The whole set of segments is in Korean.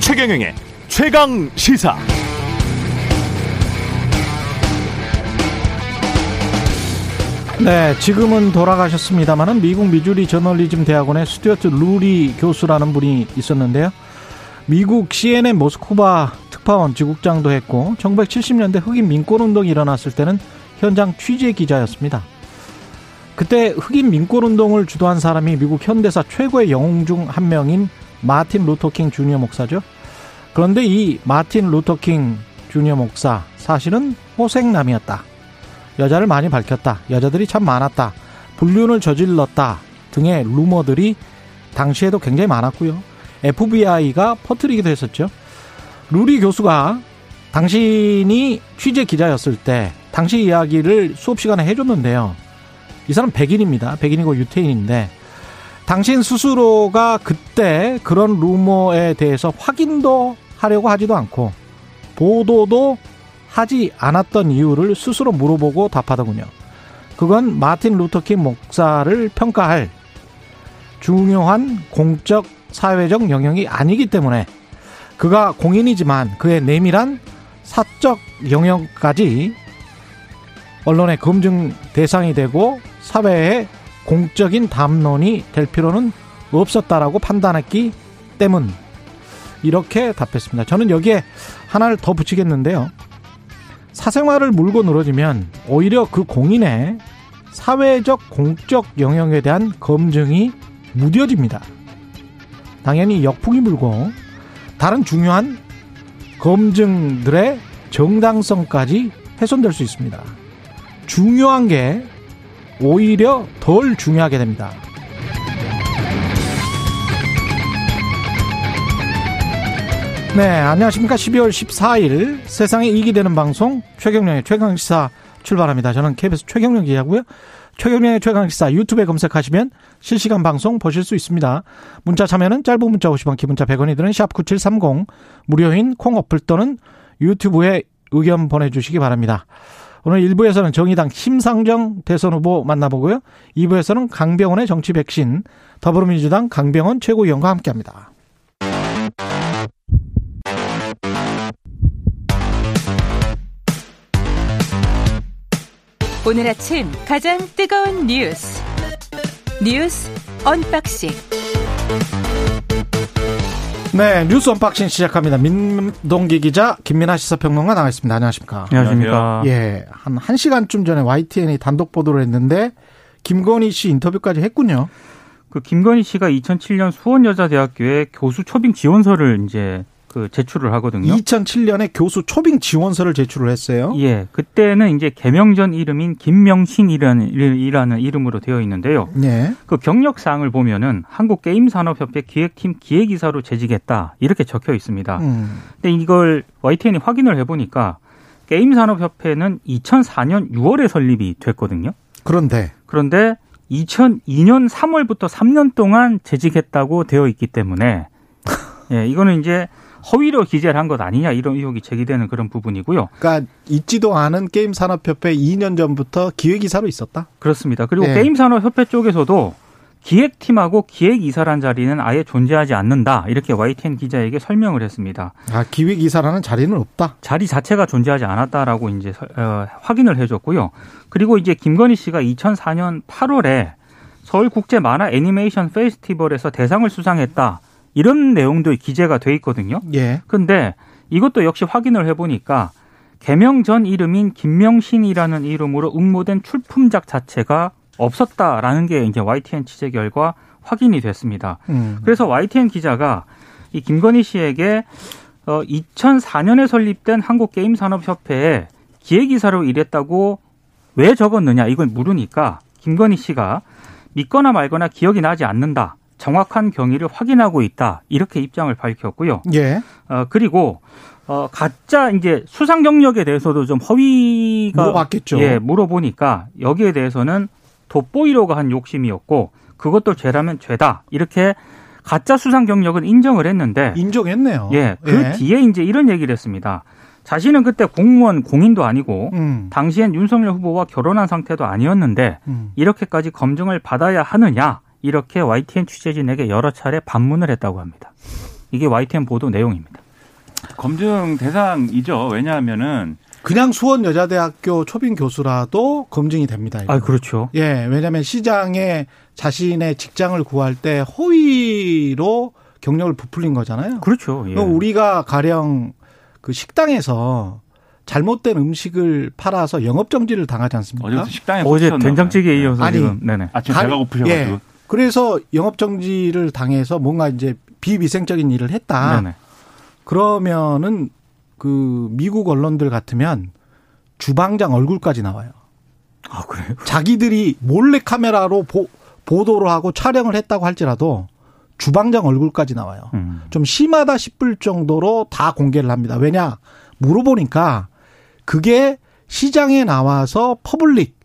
최경영의 최강 시사. 네, 지금은 돌아가셨습니다만은 미국 미주리 저널리즘 대학원의 스튜어트 루리 교수라는 분이 있었는데요. 미국 CNN 모스크바 특파원 지국장도 했고 1970년대 흑인 민권 운동이 일어났을 때는 현장 취재 기자였습니다. 그때 흑인 민권 운동을 주도한 사람이 미국 현대사 최고의 영웅 중 한 명인 마틴 루터킹 주니어 목사죠. 그런데 이 마틴 루터킹 주니어 목사 사실은 호색남이었다. 여자를 많이 밝혔다. 여자들이 참 많았다. 불륜을 저질렀다. 등의 루머들이 당시에도 굉장히 많았고요. FBI가 퍼뜨리기도 했었죠. 루리 교수가 당신이 취재 기자였을 때 당시 이야기를 수업 시간에 해줬는데요. 이 사람 백인입니다. 백인이고 유태인인데 당신 스스로가 그때 그런 루머에 대해서 확인도 하려고 하지도 않고 보도도 하지 않았던 이유를 스스로 물어보고 답하더군요. 그건 마틴 루터킹 목사를 평가할 중요한 공적 사회적 영역이 아니기 때문에 그가 공인이지만 그의 내밀한 사적 영역까지 언론의 검증 대상이 되고 사회의 공적인 담론이 될 필요는 없었다라고 판단했기 때문 이렇게 답했습니다. 저는 여기에 하나를 더 붙이겠는데요. 사생활을 물고 늘어지면 오히려 그 공인의 사회적 공적 영역에 대한 검증이 무뎌집니다. 당연히 역풍이 불고 다른 중요한 검증들의 정당성까지 훼손될 수 있습니다. 중요한 게 오히려 덜 중요하게 됩니다. 네, 안녕하십니까. 12월 14일 세상에 이익이 되는 방송 최경령의 최강시사 출발합니다. 저는 KBS 최경령 기자고요. 최경령의 최강시사 유튜브에 검색하시면 실시간 방송 보실 수 있습니다. 문자 참여는 짧은 문자 50원, 기문자 100원이 드는 샵9730 무료인 콩 어플 또는 유튜브에 의견 보내주시기 바랍니다. 오늘 1부에서는 정의당 심상정 대선 후보 만나보고요. 2부에서는 강병원의 정치 백신, 더불어민주당 강병원 최고위원과 함께합니다. 오늘 아침 가장 뜨거운 뉴스 뉴스 unboxing 네, 뉴스 unboxing 시작합니다. 민동기 기자, 김민아 시사평론가 나와 있습니다. 안녕하십니까. 안녕하십니까. 예, 한 1시간쯤 전에 YTN이 단독 보도를 했는데, 김건희 씨 인터뷰까지 했군요. 그 김건희 씨가 2007년 수원여자대학교에 교수 초빙 지원서를 이제 그 제출을 하거든요. 2007년에 교수 초빙 지원서를 제출을 했어요. 예, 그때는 이제 개명 전 이름인 김명신이라는 이라는 이름으로 되어 있는데요. 예. 그 경력 사항을 보면은 한국 게임 산업 협회 기획팀 기획이사로 재직했다 이렇게 적혀 있습니다. 음. 근데 이걸 YTN이 확인을 해 보니까 게임 산업 협회는 2004년 6월에 설립이 됐거든요. 그런데 그런데 2002년 3월부터 3년 동안 재직했다고 되어 있기 때문에 예, 이거는 이제 허위로 기재를 한 것 아니냐 이런 의혹이 제기되는 그런 부분이고요. 그러니까 있지도 않은 게임 산업협회 2년 전부터 기획이사로 있었다. 그렇습니다. 그리고 네. 게임 산업협회 쪽에서도 기획팀하고 기획이사란 자리는 아예 존재하지 않는다. 이렇게 YTN 기자에게 설명을 했습니다. 아 기획이사라는 자리는 없다. 자리 자체가 존재하지 않았다라고 이제 설- 어, 확인을 해줬고요. 그리고 이제 김건희 씨가 2004년 8월에 서울 국제 만화 애니메이션 페스티벌에서 대상을 수상했다. 이런 내용도 기재가 돼 있거든요. 예. 근데 이것도 역시 확인을 해보니까 개명 전 이름인 김명신이라는 이름으로 응모된 출품작 자체가 없었다라는 게 이제 YTN 취재 결과 확인이 됐습니다. 음. 그래서 YTN 기자가 이 김건희 씨에게 어 2004년에 설립된 한국 게임 산업 협회에 기획이사로 일했다고 왜 적었느냐 이걸 물으니까 김건희 씨가 믿거나 말거나 기억이 나지 않는다. 정확한 경위를 확인하고 있다. 이렇게 입장을 밝혔고요. 예. 어 그리고 어 가짜 이제 수상 경력에 대해서도 좀 허위가 물어봤겠죠. 예, 물어보니까 여기에 대해서는 돋보이려고 한 욕심이었고 그것도 죄라면 죄다. 이렇게 가짜 수상 경력은 인정을 했는데 인정했네요. 예, 그 뒤에 이제 이런 얘기를 했습니다. 자신은 그때 공무원 공인도 아니고 음. 당시엔 윤석열 후보와 결혼한 상태도 아니었는데 음. 이렇게까지 검증을 받아야 하느냐 이렇게 YTN 취재진에게 여러 차례 반문을 했다고 합니다. 이게 YTN 보도 내용입니다. 검증 대상이죠. 왜냐하면은 그냥 수원 여자대학교 초빙 교수라도 검증이 됩니다. 이거. 아 그렇죠. 예, 왜냐하면 시장에 자신의 직장을 구할 때 허위로 경력을 부풀린 거잖아요. 그렇죠. 예. 우리가 가령 그 식당에서 잘못된 음식을 팔아서 영업 정지를 당하지 않습니까? 어제부터 식당에 어제. 된장찌개에 이어서 아니, 지금 네네. 아침 가- 배가 고프셔가지고 예. 그래서 영업 정지를 당해서 뭔가 이제 비위생적인 일을 했다. 네네. 그러면은 그 미국 언론들 같으면 주방장 얼굴까지 나와요. 아 그래요? 자기들이 몰래 카메라로 보, 보도를 하고 촬영을 했다고 할지라도 주방장 얼굴까지 나와요. 음. 좀 심하다 싶을 정도로 다 공개를 합니다. 왜냐 물어보니까 그게 시장에 나와서 public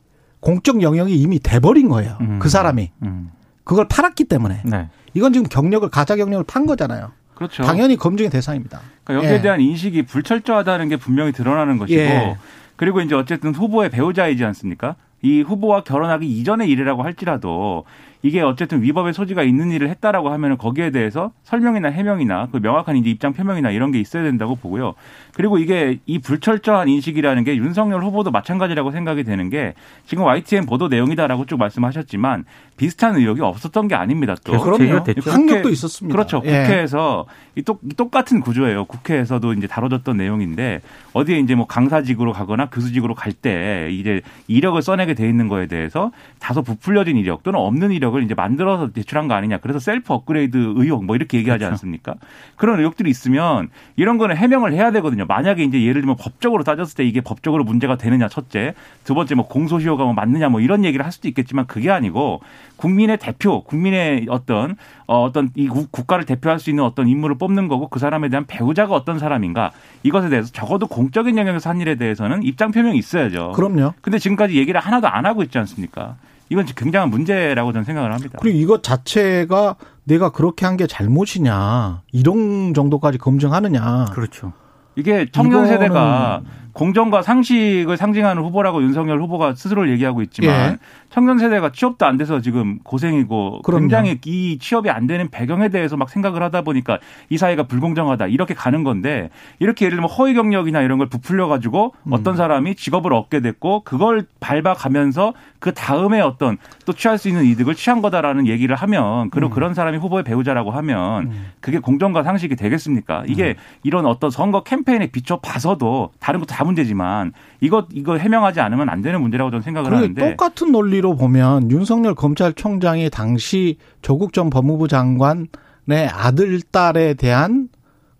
공적 영역이 이미 돼버린 거예요. 음. 그 사람이 음. 그걸 팔았기 때문에 네. 이건 지금 경력을 가짜 경력을 판 거잖아요. 그렇죠. 당연히 검증의 대상입니다. 그러니까 여기에 예. 대한 인식이 불철저하다는 게 분명히 드러나는 것이고 예. 그리고 이제 어쨌든 후보의 배우자이지 않습니까? 이 후보와 결혼하기 이전의 일이라고 할지라도 이게 어쨌든 위법의 소지가 있는 일을 했다라고 하면은 거기에 대해서 설명이나 해명이나 그 명확한 이제 입장 표명이나 이런 게 있어야 된다고 보고요. 그리고 이게 이 불철저한 인식이라는 게 윤석열 후보도 마찬가지라고 생각이 되는 게 지금 YTN 보도 내용이다라고 쭉 말씀하셨지만 비슷한 의혹이 없었던 게 아닙니다. 또 계속 제기가 됐죠. 학력도 있었습니다. 그렇죠. 예. 국회에서 이 똑, 이 똑같은 구조예요. 국회에서도 이제 다뤄졌던 내용인데 어디에 이제 뭐 강사직으로 가거나 교수직으로 갈 때 이제 이력을 써내게 돼 있는 거에 대해서 다소 부풀려진 이력 또는 없는 이력 을 이제 만들어서 제출한 거 아니냐. 그래서 셀프 업그레이드 의혹 뭐 이렇게 얘기하지 그렇죠. 않습니까? 그런 의혹들이 있으면 이런 거는 해명을 해야 되거든요. 만약에 이제 예를 들면 법적으로 따졌을 때 이게 법적으로 문제가 되느냐 첫째, 두 번째 뭐 공소시효가 뭐 맞느냐 뭐 이런 얘기를 할 수도 있겠지만 그게 아니고 국민의 대표, 국민의 어떤 어, 어떤 이 국- 국가를 대표할 수 있는 어떤 인물을 뽑는 거고 그 사람에 대한 배우자가 어떤 사람인가 이것에 대해서 적어도 공적인 영역에서 한 일에 대해서는 입장 표명이 있어야죠. 그럼요. 근데 지금까지 얘기를 하나도 안 하고 있지 않습니까? 이건 굉장한 문제라고 저는 생각을 합니다. 그리고 이것 자체가 내가 그렇게 한 게 잘못이냐 이런 정도까지 검증하느냐. 그렇죠. 이게 청년 세대가 공정과 상식을 상징하는 후보라고 윤석열 후보가 스스로 얘기하고 있지만 예. 청년 세대가 취업도 안 돼서 지금 고생이고 그럼요. 굉장히 이 취업이 안 되는 배경에 대해서 막 생각을 하다 보니까 이 사회가 불공정하다 이렇게 가는 건데 이렇게 예를 들면 허위 경력이나 이런 걸 부풀려 가지고 음. 어떤 사람이 직업을 얻게 됐고 그걸 밟아가면서 그 다음에 어떤 또 취할 수 있는 이득을 취한 거다라는 얘기를 하면 그리고 음. 그런 사람이 후보의 배우자라고 하면 그게 공정과 상식이 되겠습니까? 이게 이런 어떤 선거 캠페인에 비춰 봐서도 다른 거다 문제지만 이거 이거 해명하지 않으면 안 되는 문제라고 저는 생각을 하는데 똑같은 논리로 보면 윤석열 검찰총장이 당시 조국 전 법무부 장관의 아들 딸에 대한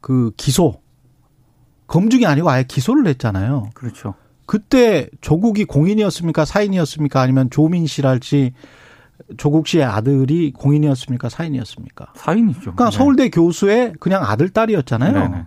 그 기소 검증이 아니고 아예 기소를 했잖아요. 그렇죠. 그때 조국이 공인이었습니까? 사인이었습니까? 아니면 조민 씨랄지 조국 씨의 아들이 공인이었습니까? 사인이었습니까? 사인이죠. 그러니까 네. 서울대 교수의 그냥 아들 딸이었잖아요. 네네.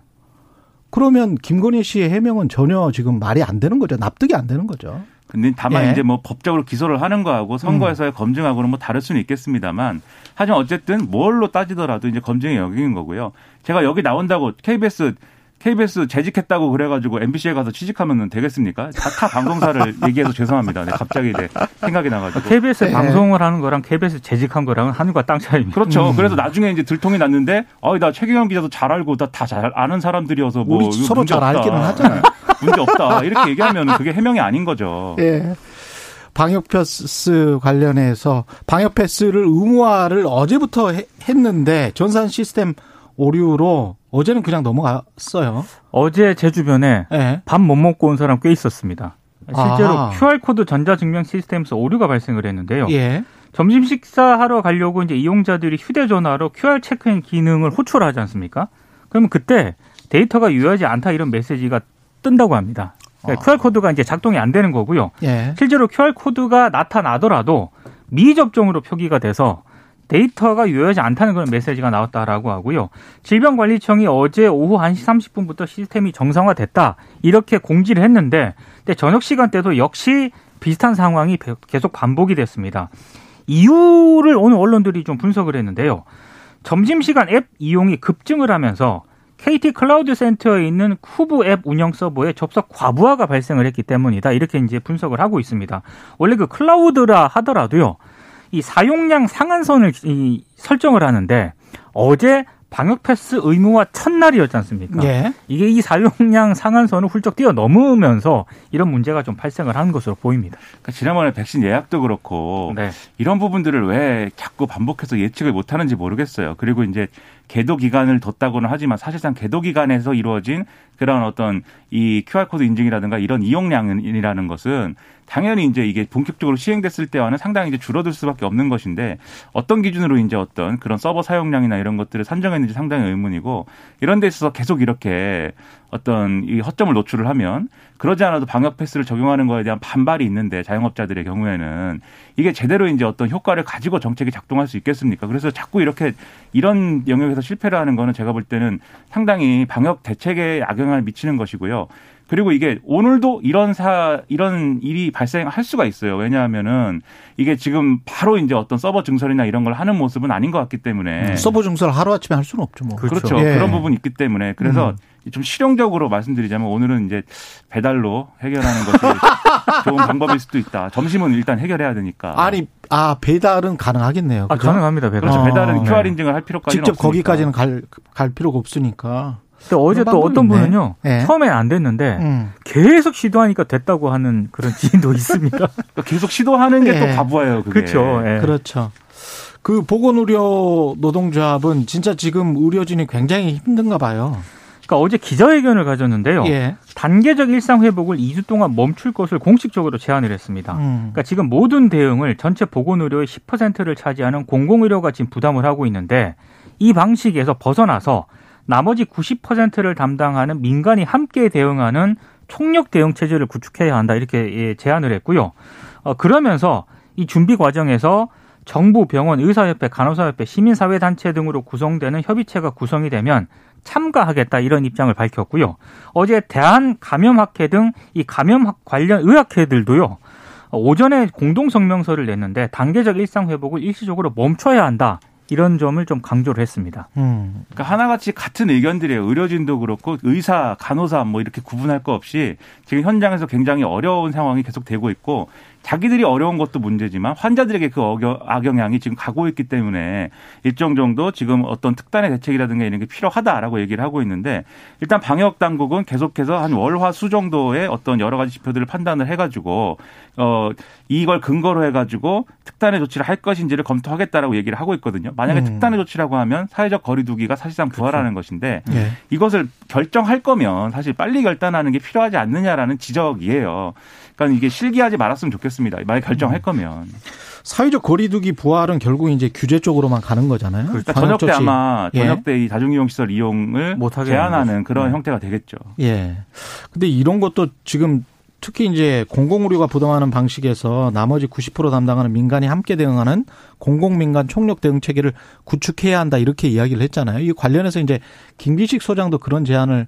그러면 김건희 씨의 해명은 전혀 지금 말이 안 되는 거죠. 납득이 안 되는 거죠. 근데 다만 예. 음. 이제 뭐 법적으로 기소를 하는 거하고 선거에서의 검증하고는 뭐 다를 수는 있겠습니다만 하지만 어쨌든 뭘로 따지더라도 이제 검증의 영역인 거고요. 제가 여기 나온다고 KBS KBS 재직했다고 그래가지고 MBC에 가서 취직하면 되겠습니까? 다, 타 방송사를 얘기해서 죄송합니다. 네, 갑자기 네, 생각이 나가지고. KBS 네. 방송을 하는 거랑 KBS 재직한 거랑은 하늘과 땅 차이입니다. 그렇죠. 그래서 나중에 이제 들통이 났는데, 어, 나 최경영 기자도 잘 알고 다잘 아는 사람들이어서 뭐 우리 서로 잘 없다. 알기는 하잖아요. 문제 없다. 이렇게 얘기하면 그게 해명이 아닌 거죠. 예. 방역 패스 관련해서 방역 패스를 의무화를 어제부터 해- 했는데 전산 시스템 오류로 어제는 그냥 넘어갔어요. 어제 제 주변에 예. 밥 못 먹고 온 사람 꽤 있었습니다. 실제로 아하. QR코드 전자증명 시스템에서 오류가 발생을 했는데요. 예. 점심 식사하러 가려고 이제 이용자들이 휴대전화로 QR 체크인 기능을 호출하지 않습니까? 그러면 그때 데이터가 유효하지 않다 이런 메시지가 뜬다고 합니다. 그러니까 아. QR코드가 이제 작동이 안 되는 거고요. 예. 실제로 QR코드가 나타나더라도 미접종으로 표기가 돼서 데이터가 유효하지 않다는 그런 메시지가 나왔다라고 하고요. 질병관리청이 어제 오후 1시 30분부터 시스템이 정상화됐다. 이렇게 공지를 했는데 근데 저녁 시간대도 역시 비슷한 상황이 계속 반복이 됐습니다. 이유를 오늘 언론들이 좀 분석을 했는데요. 점심시간 앱 이용이 급증을 하면서 KT 클라우드 센터에 있는 쿠브 앱 운영 서버에 접속 과부하가 발생을 했기 때문이다. 이렇게 이제 분석을 하고 있습니다. 원래 그 클라우드라 하더라도요. 이 사용량 상한선을 이 설정을 하는데 어제 방역 패스 의무화 첫날이었지 않습니까? 예. 이게 이 사용량 상한선을 훌쩍 뛰어넘으면서 이런 문제가 좀 발생을 한 것으로 보입니다. 그러니까 지난번에 백신 예약도 그렇고 네. 이런 부분들을 왜 자꾸 반복해서 예측을 못하는지 모르겠어요. 그리고 이제 개도 기간을 뒀다고는 하지만 사실상 개도 기간에서 이루어진 그런 어떤 이 QR코드 인증이라든가 이런 이용량이라는 것은 당연히 이제 이게 본격적으로 시행됐을 때와는 상당히 이제 줄어들 수밖에 없는 것인데 어떤 기준으로 이제 어떤 그런 서버 사용량이나 이런 것들을 산정했는지 상당히 의문이고 이런 데 있어서 계속 이렇게 어떤 이 허점을 노출을 하면 그러지 않아도 방역 패스를 적용하는 거에 대한 반발이 있는데 자영업자들의 경우에는 이게 제대로 이제 어떤 효과를 가지고 정책이 작동할 수 있겠습니까? 그래서 자꾸 이렇게 이런 영역에서 실패를 하는 거는 제가 볼 때는 상당히 방역 대책에 악영향을 미치는 것이고요. 그리고 이게 오늘도 이런 사 이런 일이 발생할 수가 있어요. 왜냐하면은 이게 지금 바로 이제 어떤 서버 증설이나 이런 걸 하는 모습은 아닌 것 같기 때문에 서버 증설 하루 아침에 할 수는 없죠, 뭐. 그렇죠. 예. 그런 부분 이 있기 때문에 그래서 음. 좀 실용적으로 말씀드리자면 오늘은 이제 배달로 해결하는 것이 좋은 방법일 수도 있다. 점심은 일단 해결해야 되니까. 아니, 아, 배달은 가능하겠네요. 아? 가능합니다. 배달. 그렇죠. 어, 배달은 네. QR 인증을 할 필요까지는 직접 없으니까. 거기까지는 갈, 갈 필요가 없으니까. 근데 어제 또 어떤 있네. 분은요. 예. 처음엔 안 됐는데 음. 계속 시도하니까 됐다고 하는 그런 지인도 있습니다. 그러니까 계속 시도하는 게또 예. 바보예요. 그게. 그렇죠. 예. 그렇죠. 그 보건의료 노동조합은 진짜 지금 의료진이 굉장히 힘든가 봐요. 그러니까 어제 기자회견을 가졌는데요. 예. 단계적 일상 회복을 2주 동안 멈출 것을 공식적으로 제안을 했습니다. 음. 그러니까 지금 모든 대응을 전체 보건의료의 10%를 차지하는 공공의료가 지금 부담을 하고 있는데 이 방식에서 벗어나서 나머지 90%를 담당하는 민간이 함께 대응하는 총력 대응 체제를 구축해야 한다 이렇게 예, 제안을 했고요. 어, 그러면서 이 준비 과정에서 정부, 병원, 의사협회, 간호사협회, 시민사회단체 등으로 구성되는 협의체가 구성이 되면 참가하겠다 이런 입장을 밝혔고요. 어제 대한감염학회 등 이 감염학 관련 의학회들도요. 오전에 공동 성명서를 냈는데 단계적 일상 회복을 일시적으로 멈춰야 한다. 이런 점을 좀 강조를 했습니다. 음. 그러니까 하나같이 같은 의견들이에요. 의료진도 그렇고 의사, 간호사 뭐 이렇게 구분할 거 없이 지금 현장에서 굉장히 어려운 상황이 계속 되고 있고 자기들이 어려운 것도 문제지만 환자들에게 그 악영향이 지금 가고 있기 때문에 일정 정도 지금 어떤 특단의 대책이라든가 이런 게 필요하다라고 얘기를 하고 있는데 일단 방역 당국은 계속해서 한 월화 수 정도의 어떤 여러 가지 지표들을 판단을 해가지고 어 이걸 근거로 해가지고 특단의 조치를 할 것인지를 검토하겠다라고 얘기를 하고 있거든요. 만약에 음. 특단의 조치라고 하면 사회적 거리두기가 사실상 부활하는 것인데 예. 이것을 결정할 거면 사실 빨리 결단하는 게 필요하지 않느냐라는 지적이에요. 그러니까 이게 실기하지 말았으면 좋겠습니다. 만약 결정할 거면. 사회적 거리두기 부활은 결국 이제 규제 쪽으로만 가는 거잖아요. 그러니까 저녁 때. 아마 예. 저녁 때이 다중이용시설 이용을 제한하는 하는 그런 거죠. 형태가 되겠죠. 예. 근데 이런 것도 지금 특히 이제 공공의료가 부담하는 방식에서 나머지 90% 담당하는 민간이 함께 대응하는 공공민간 총력 대응 체계를 구축해야 한다 이렇게 이야기를 했잖아요. 이 관련해서 이제 김기식 소장도 그런 제안을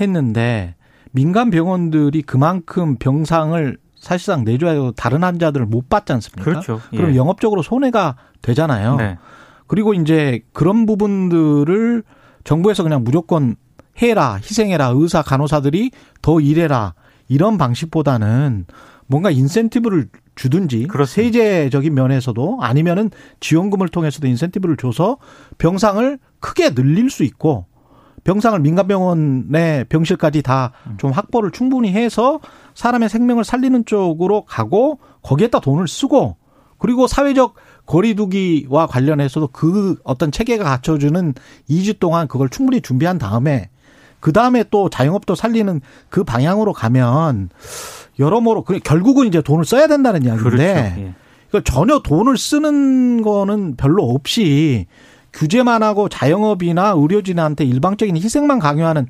했는데 민간 병원들이 그만큼 병상을 사실상 내줘야 다른 환자들을 못 받지 않습니까? 그렇죠. 그럼 예. 영업적으로 손해가 되잖아요. 네. 그리고 이제 그런 부분들을 정부에서 그냥 무조건 해라, 희생해라, 의사, 간호사들이 더 일해라, 이런 방식보다는 뭔가 인센티브를 주든지 그렇습니다. 세제적인 면에서도 아니면은 지원금을 통해서도 인센티브를 줘서 병상을 크게 늘릴 수 있고 병상을 민간병원의 병실까지 다 좀 확보를 충분히 해서 사람의 생명을 살리는 쪽으로 가고 거기에다 돈을 쓰고 그리고 사회적 거리두기와 관련해서도 그 어떤 체계가 갖춰주는 2주 동안 그걸 충분히 준비한 다음에 그 다음에 또 자영업도 살리는 그 방향으로 가면 여러모로 그 결국은 이제 돈을 써야 된다는 이야기인데 그렇죠. 예. 그러니까 전혀 돈을 쓰는 거는 별로 없이 규제만 하고 자영업이나 의료진한테 일방적인 희생만 강요하는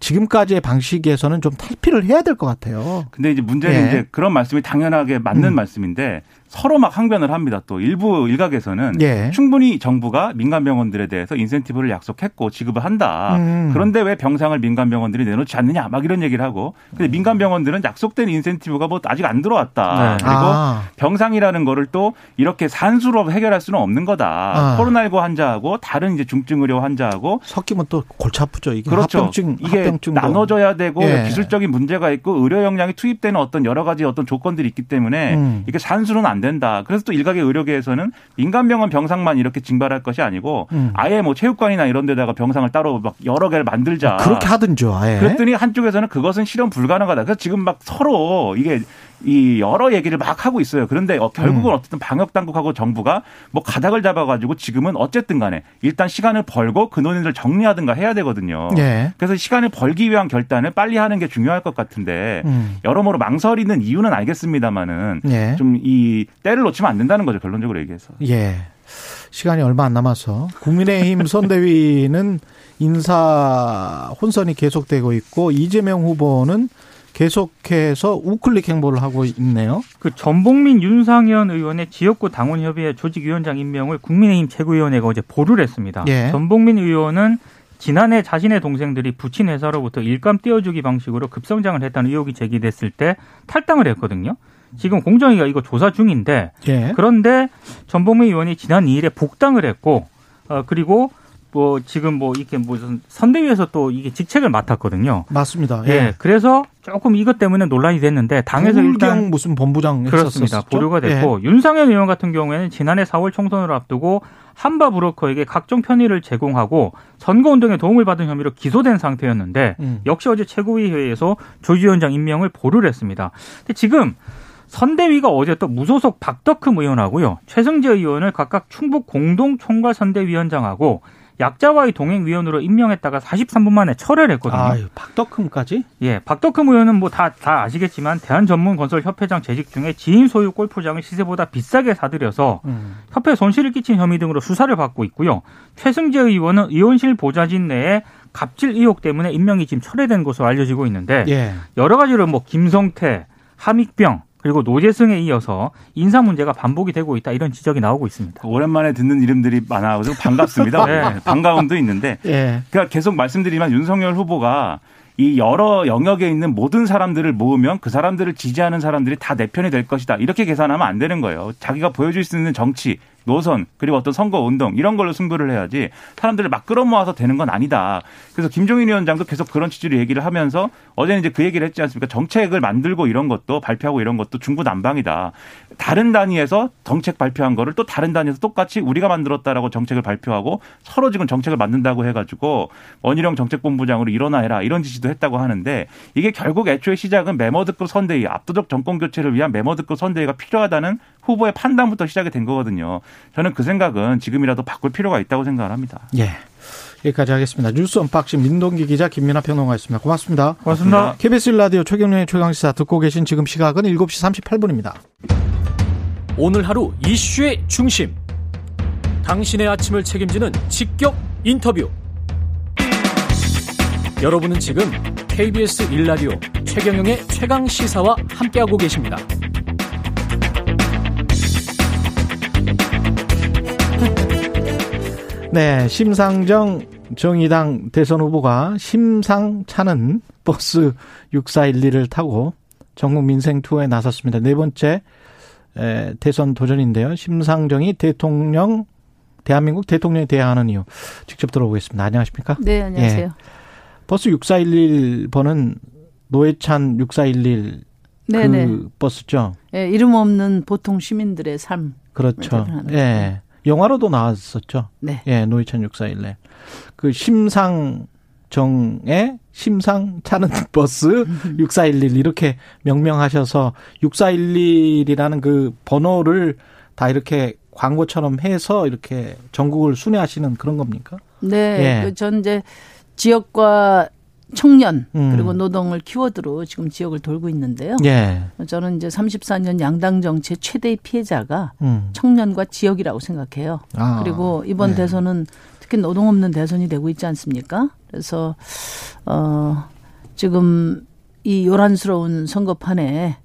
지금까지의 방식에서는 좀 탈피를 해야 될 것 같아요. 근데 이제 문제는 예. 이제 그런 말씀이 당연하게 맞는 음. 말씀인데 서로 막 항변을 합니다. 또 일부 일각에서는 예. 충분히 정부가 민간 병원들에 대해서 인센티브를 약속했고 지급을 한다. 음. 그런데 왜 병상을 민간 병원들이 내놓지 않느냐 막 이런 얘기를 하고 근데 민간 병원들은 약속된 인센티브가 뭐 아직 안 들어왔다. 네. 그리고 아. 병상이라는 거를 또 이렇게 산수로 해결할 수는 없는 거다. 아. 코로나19 환자하고 다른 이제 중증 의료 환자하고 섞이면 또 골치 아프죠. 이게 그렇죠. 합병증, 이게 합병증도. 나눠져야 되고 예. 기술적인 문제가 있고 의료 역량이 투입되는 어떤 여러 가지 어떤 조건들이 있기 때문에 음. 이게 산수로는 안 된다. 그래서 또 일각의 의료계에서는 민간 병원 병상만 이렇게 징발할 것이 아니고 음. 아예 뭐 체육관이나 이런 데다가 병상을 따로 막 여러 개를 만들자. 그렇게 하든죠. 아예. 그랬더니 한쪽에서는 그것은 실현 불가능하다. 그래서 지금 막 서로 이게 이 여러 얘기를 막 하고 있어요. 그런데 어, 결국은 음. 어쨌든 방역 당국하고 정부가 뭐 가닥을 잡아가지고 지금은 어쨌든 간에 일단 시간을 벌고 그 논의를 정리하든가 해야 되거든요. 예. 그래서 시간을 벌기 위한 결단을 빨리 하는 게 중요할 것 같은데 음. 여러모로 망설이는 이유는 알겠습니다만은 예. 좀이 때를 놓치면 안 된다는 거죠 결론적으로 얘기해서. 예. 시간이 얼마 안 남아서 국민의힘 선대위는 인사 혼선이 계속되고 있고 이재명 후보는 계속해서 우클릭 행보를 하고 있네요. 그 전복민 윤상현 의원의 지역구 당원협의회 조직위원장 임명을 국민의힘 최고위원회가 어제 보류를 했습니다. 예. 전복민 의원은 지난해 자신의 동생들이 부친 회사로부터 일감 떼어주기 방식으로 급성장을 했다는 의혹이 제기됐을 때 탈당을 했거든요. 지금 공정위가 이거 조사 중인데 예. 그런데 전복민 의원이 지난 2일에 복당을 했고 어 그리고 뭐 지금 뭐 이렇게 무슨 선대위에서 또 이게 직책을 맡았거든요. 맞습니다. 예. 예. 그래서 조금 이것 때문에 논란이 됐는데 당에서 일단 무슨 본부장 그렇습니다. 했었었죠? 보류가 됐고 예. 윤상현 의원 같은 경우에는 지난해 4월 총선을 앞두고 한바 브로커에게 각종 편의를 제공하고 선거 운동에 도움을 받은 혐의로 기소된 상태였는데 음. 역시 어제 최고위 회의에서 조지위원장 임명을 보류를 했습니다. 근데 지금 선대위가 어제 또 무소속 박덕흠 의원하고요. 최승재 의원을 각각 충북 공동 총괄 선대위원장하고 약자와의 동행위원으로 임명했다가 43분 만에 철회를 했거든요. 아유, 박덕흠까지? 예, 박덕흠 의원은 뭐 다 다 아시겠지만 대한전문건설협회장 재직 중에 지인 소유 골프장을 시세보다 비싸게 사들여서 음. 협회 손실을 끼친 혐의 등으로 수사를 받고 있고요. 최승재 의원은 의원실 보좌진 내에 갑질 의혹 때문에 임명이 지금 철회된 것으로 알려지고 있는데 예. 여러 가지로 뭐 김성태, 함익병 그리고 노재승에 이어서 인사 문제가 반복이 되고 있다 이런 지적이 나오고 있습니다. 오랜만에 듣는 이름들이 많아서 반갑습니다. 네. 반가움도 있는데 예. 그러니까 계속 말씀드리면 윤석열 후보가 이 여러 영역에 있는 모든 사람들을 모으면 그 사람들을 지지하는 사람들이 다 내 편이 될 것이다. 이렇게 계산하면 안 되는 거예요. 자기가 보여줄 수 있는 정치, 노선, 그리고 어떤 선거 운동 이런 걸로 승부를 해야지 사람들을 막 끌어모아서 되는 건 아니다. 그래서 김종인 위원장도 계속 그런 취지로 얘기를 하면서 어제는 이제 그 얘기를 했지 않습니까? 정책을 만들고 이런 것도 발표하고 이런 것도 중구난방이다. 다른 단위에서 정책 발표한 거를 또 다른 단위에서 똑같이 우리가 만들었다라고 정책을 발표하고 서로 지금 정책을 만든다고 해가지고 원희룡 정책본부장으로 일어나 해라 이런 지시도 했다고 하는데 이게 결국 애초에 시작은 메모드급 선대위 압도적 정권 교체를 위한 메모드급 선대위가 필요하다는 후보의 판단부터 시작이 된 거거든요. 저는 그 생각은 지금이라도 바꿀 필요가 있다고 생각을 합니다. 예. 여기까지 하겠습니다. 뉴스 unboxing 민동기 기자 김민아 평론가였습니다. 고맙습니다. 고맙습니다. KBS 라디오 최경영의 최강시사 듣고 계신 지금 시각은 7시 38분입니다. 오늘 하루 이슈의 중심. 당신의 아침을 책임지는 직격 인터뷰. 여러분은 지금 KBS 1라디오 최경영의 최강 시사와 함께하고 계십니다. 네, 심상정 정의당 대선 후보가 심상차는 버스 6412를 타고 전국 민생 투어에 나섰습니다. 네 번째 에, 대선 도전인데요. 심상정이 대통령 대한민국 대통령이 돼야 하는 이유 직접 들어보겠습니다. 안녕하십니까? 네, 안녕하세요. 예. 버스 6411번은 노회찬 6411 네네. 그 버스죠. 예, 이름 없는 보통 시민들의 삶. 그렇죠. 예. 영화로도 나왔었죠. 네. 예, 노회찬 6411. 그 심상 정의 심상 차는 버스 6411 이렇게 명명하셔서 6411이라는 그 번호를 다 이렇게 광고처럼 해서 이렇게 전국을 순회하시는 그런 겁니까? 네. 예. 그전 이제 지역과 청년 음. 그리고 노동을 키워드로 지금 지역을 돌고 있는데요. 예. 저는 이제 34년 양당 정치의 최대의 피해자가 음. 청년과 지역이라고 생각해요. 아, 그리고 이번 네. 대선은 특히 노동 없는 대선이 되고 있지 않습니까? 그래서 어 지금 이 요란스러운 선거판에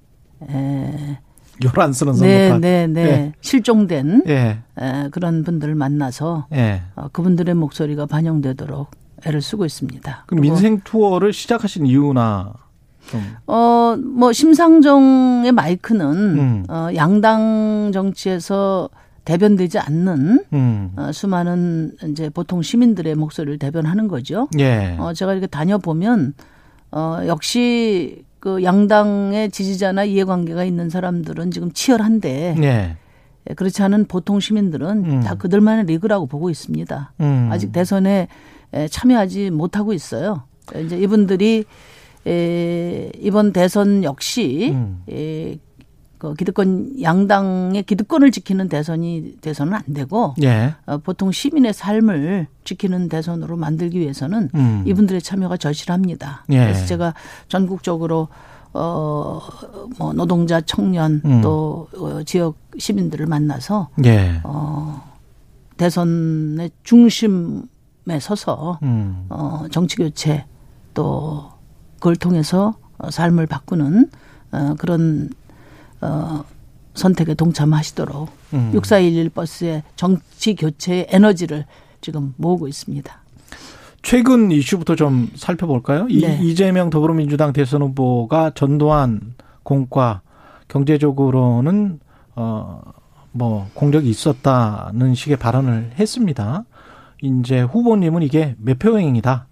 에, 요란 쓰는 네, 선거판. 네, 네. 예. 실종된 예. 에, 그런 분들을 만나서 예. 어, 그분들의 목소리가 반영되도록 애를 쓰고 있습니다. 그럼 민생 투어를 시작하신 이유나 좀 어, 뭐 심상정의 마이크는 음. 어, 양당 정치에서 대변되지 않는 음. 어, 수많은 이제 보통 시민들의 목소리를 대변하는 거죠. 예. 어, 제가 이렇게 다녀보면, 어, 역시 그 양당의 지지자나 이해관계가 있는 사람들은 지금 치열한데, 예. 예, 그렇지 않은 보통 시민들은 음. 다 그들만의 리그라고 보고 있습니다. 음. 아직 대선에 에, 참여하지 못하고 있어요. 이제 이분들이 에, 이번 대선 역시 음. 에, 그 기득권 양당의 기득권을 지키는 대선이 대선은 안 되고 예. 어, 보통 시민의 삶을 지키는 대선으로 만들기 위해서는 음. 이분들의 참여가 절실합니다. 예. 그래서 제가 전국적으로 어 뭐 노동자, 청년 음. 또 어, 지역 시민들을 만나서 예. 어 대선의 중심 에 서서 음. 어 정치 교체 또 그걸 통해서 어, 삶을 바꾸는 어 그런 어 선택에 동참하시도록 음. 6411 버스의 정치 교체의 에너지를 지금 모으고 있습니다. 최근 이슈부터 좀 살펴볼까요? 이- 네. 이재명 더불어민주당 대선 후보가 전두환 공과 경제적으로는 어 뭐 공적이 있었다는 식의 발언을 했습니다. 이제 후보님은 이게 매표 행위다.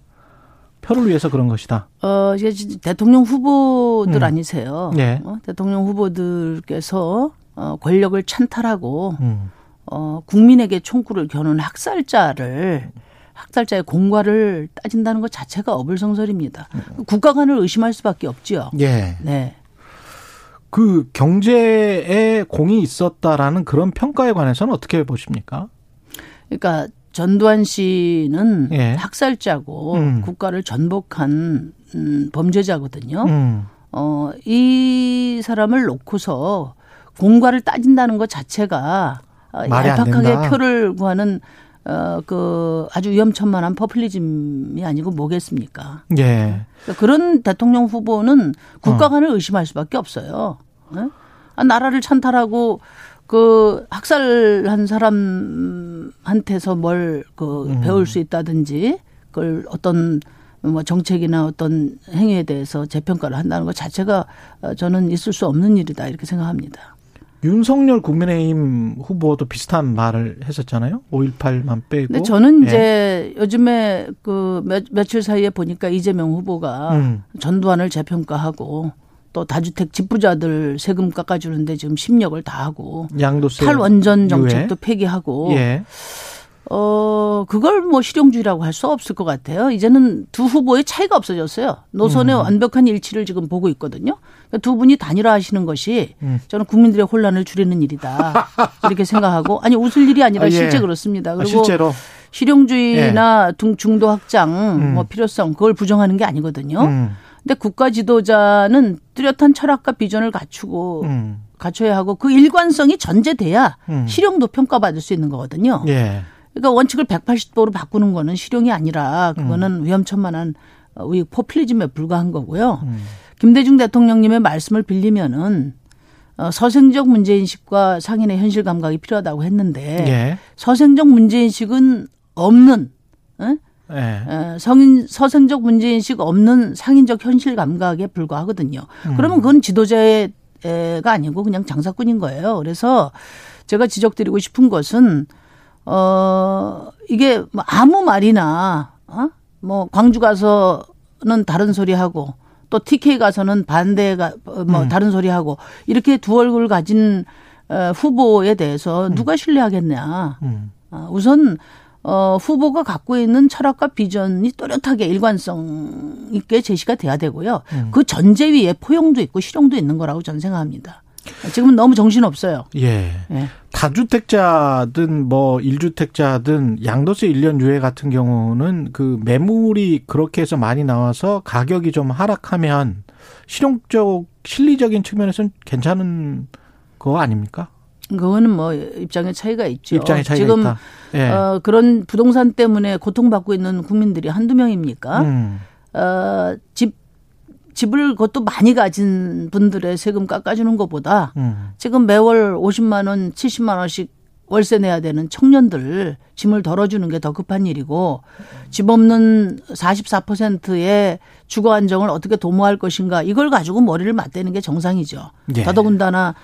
표를 위해서 그런 것이다. 어, 진짜 대통령 후보들 음. 아니세요. 예. 어, 대통령 후보들께서 어, 권력을 찬탈하고 음. 어, 국민에게 총구를 겨눈 학살자를 학살자의 공과를 따진다는 것 자체가 어불성설입니다. 국가관을 의심할 수밖에 없지요. 예. 네. 그 경제에 공이 있었다라는 그런 평가에 관해서는 어떻게 보십니까? 그러니까 전두환 씨는 예. 학살자고 음. 국가를 전복한 음, 범죄자거든요. 음. 어, 이 사람을 놓고서 공과를 따진다는 것 자체가 어, 얄팍하게 된다. 표를 구하는 어, 그 아주 위험천만한 퍼플리즘이 아니고 뭐겠습니까? 예. 그러니까 그런 대통령 후보는 국가관을 의심할 수밖에 없어요. 예? 아, 나라를 찬탈하고 그 학살한 사람한테서 뭘그 음. 배울 수 있다든지 그걸 어떤 뭐 정책이나 어떤 행위에 대해서 재평가를 한다는 것 자체가 어, 저는 있을 수 없는 일이다 이렇게 생각합니다. 윤석열 국민의힘 후보도 비슷한 말을 했었잖아요. 5.18만 빼고. 근데 저는 예. 이제 요즘에 그 며, 며칠 사이에 보니까 이재명 후보가 음. 전두환을 재평가하고 또 다주택 집부자들 세금 깎아주는데 지금 심력을 다하고 양도세 탈원전. 정책도 폐기하고 예. 어 그걸 뭐 실용주의라고 할 수 없을 것 같아요. 이제는 두 후보의 차이가 없어졌어요. 노선의 음. 완벽한 일치를 지금 보고 있거든요. 그러니까 두 분이 단일화하시는 것이 음. 저는 국민들의 혼란을 줄이는 일이다 이렇게 생각하고 아니 웃을 일이 아니라 아, 예. 실제 그렇습니다. 아, 그리고 실제로 실용주의나 중- 중도 확장 음. 뭐 필요성 그걸 부정하는 게 아니거든요. 음. 근데 국가 지도자는 뚜렷한 철학과 비전을 갖추고 음. 갖춰야 하고 그 일관성이 전제돼야 음. 실용도 평가받을 수 있는 거거든요. 예. 그러니까 원칙을 180도로 바꾸는 거는 실용이 아니라 그거는 음. 위험천만한 어, 위 포퓰리즘에 불과한 거고요. 음. 김대중 대통령님의 말씀을 빌리면은 어, 서생적 문제인식과 상인의 현실 감각이 필요하다고 했는데 예. 서생적 문제인식은 없는 에? 예. 에, 성인 서생적 문제 인식 없는 상인적 현실 감각에 불과하거든요. 음. 그러면 그건 지도자의 가 아니고 그냥 장사꾼인 거예요. 그래서 제가 지적드리고 싶은 것은 어 이게 뭐 아무 말이나 어뭐 광주 가서는 다른 소리 하고 또 TK 가서는 반대가 뭐 음. 다른 소리 하고 이렇게 두 얼굴 가진 어, 후보에 대해서 누가 신뢰하겠냐. 음. 아, 우선 어, 후보가 갖고 있는 철학과 비전이 또렷하게 일관성 있게 제시가 돼야 되고요. 음. 그 전제 위에 포용도 있고 실용도 있는 거라고 저는 생각합니다. 지금은 너무 정신 없어요. 예. 예. 다주택자든 뭐 일주택자든 양도세 1년 유예 같은 경우는 그 매물이 그렇게 해서 많이 나와서 가격이 좀 하락하면 실용적 실리적인 측면에서는 괜찮은 거 아닙니까? 그거는 뭐 입장의 차이가 있죠. 입장의 차이가 지금 있다. 예. 어, 그런 부동산 때문에 고통받고 있는 국민들이 한두 명입니까? 음. 어, 집 집을 그것도 많이 가진 분들의 세금 깎아주는 것보다 음. 지금 매월 50만 원, 70만 원씩 월세 내야 되는 청년들 짐을 덜어주는 게 더 급한 일이고 집 없는 44%의 주거 안정을 어떻게 도모할 것인가 이걸 가지고 머리를 맞대는 게 정상이죠. 예. 더더군다나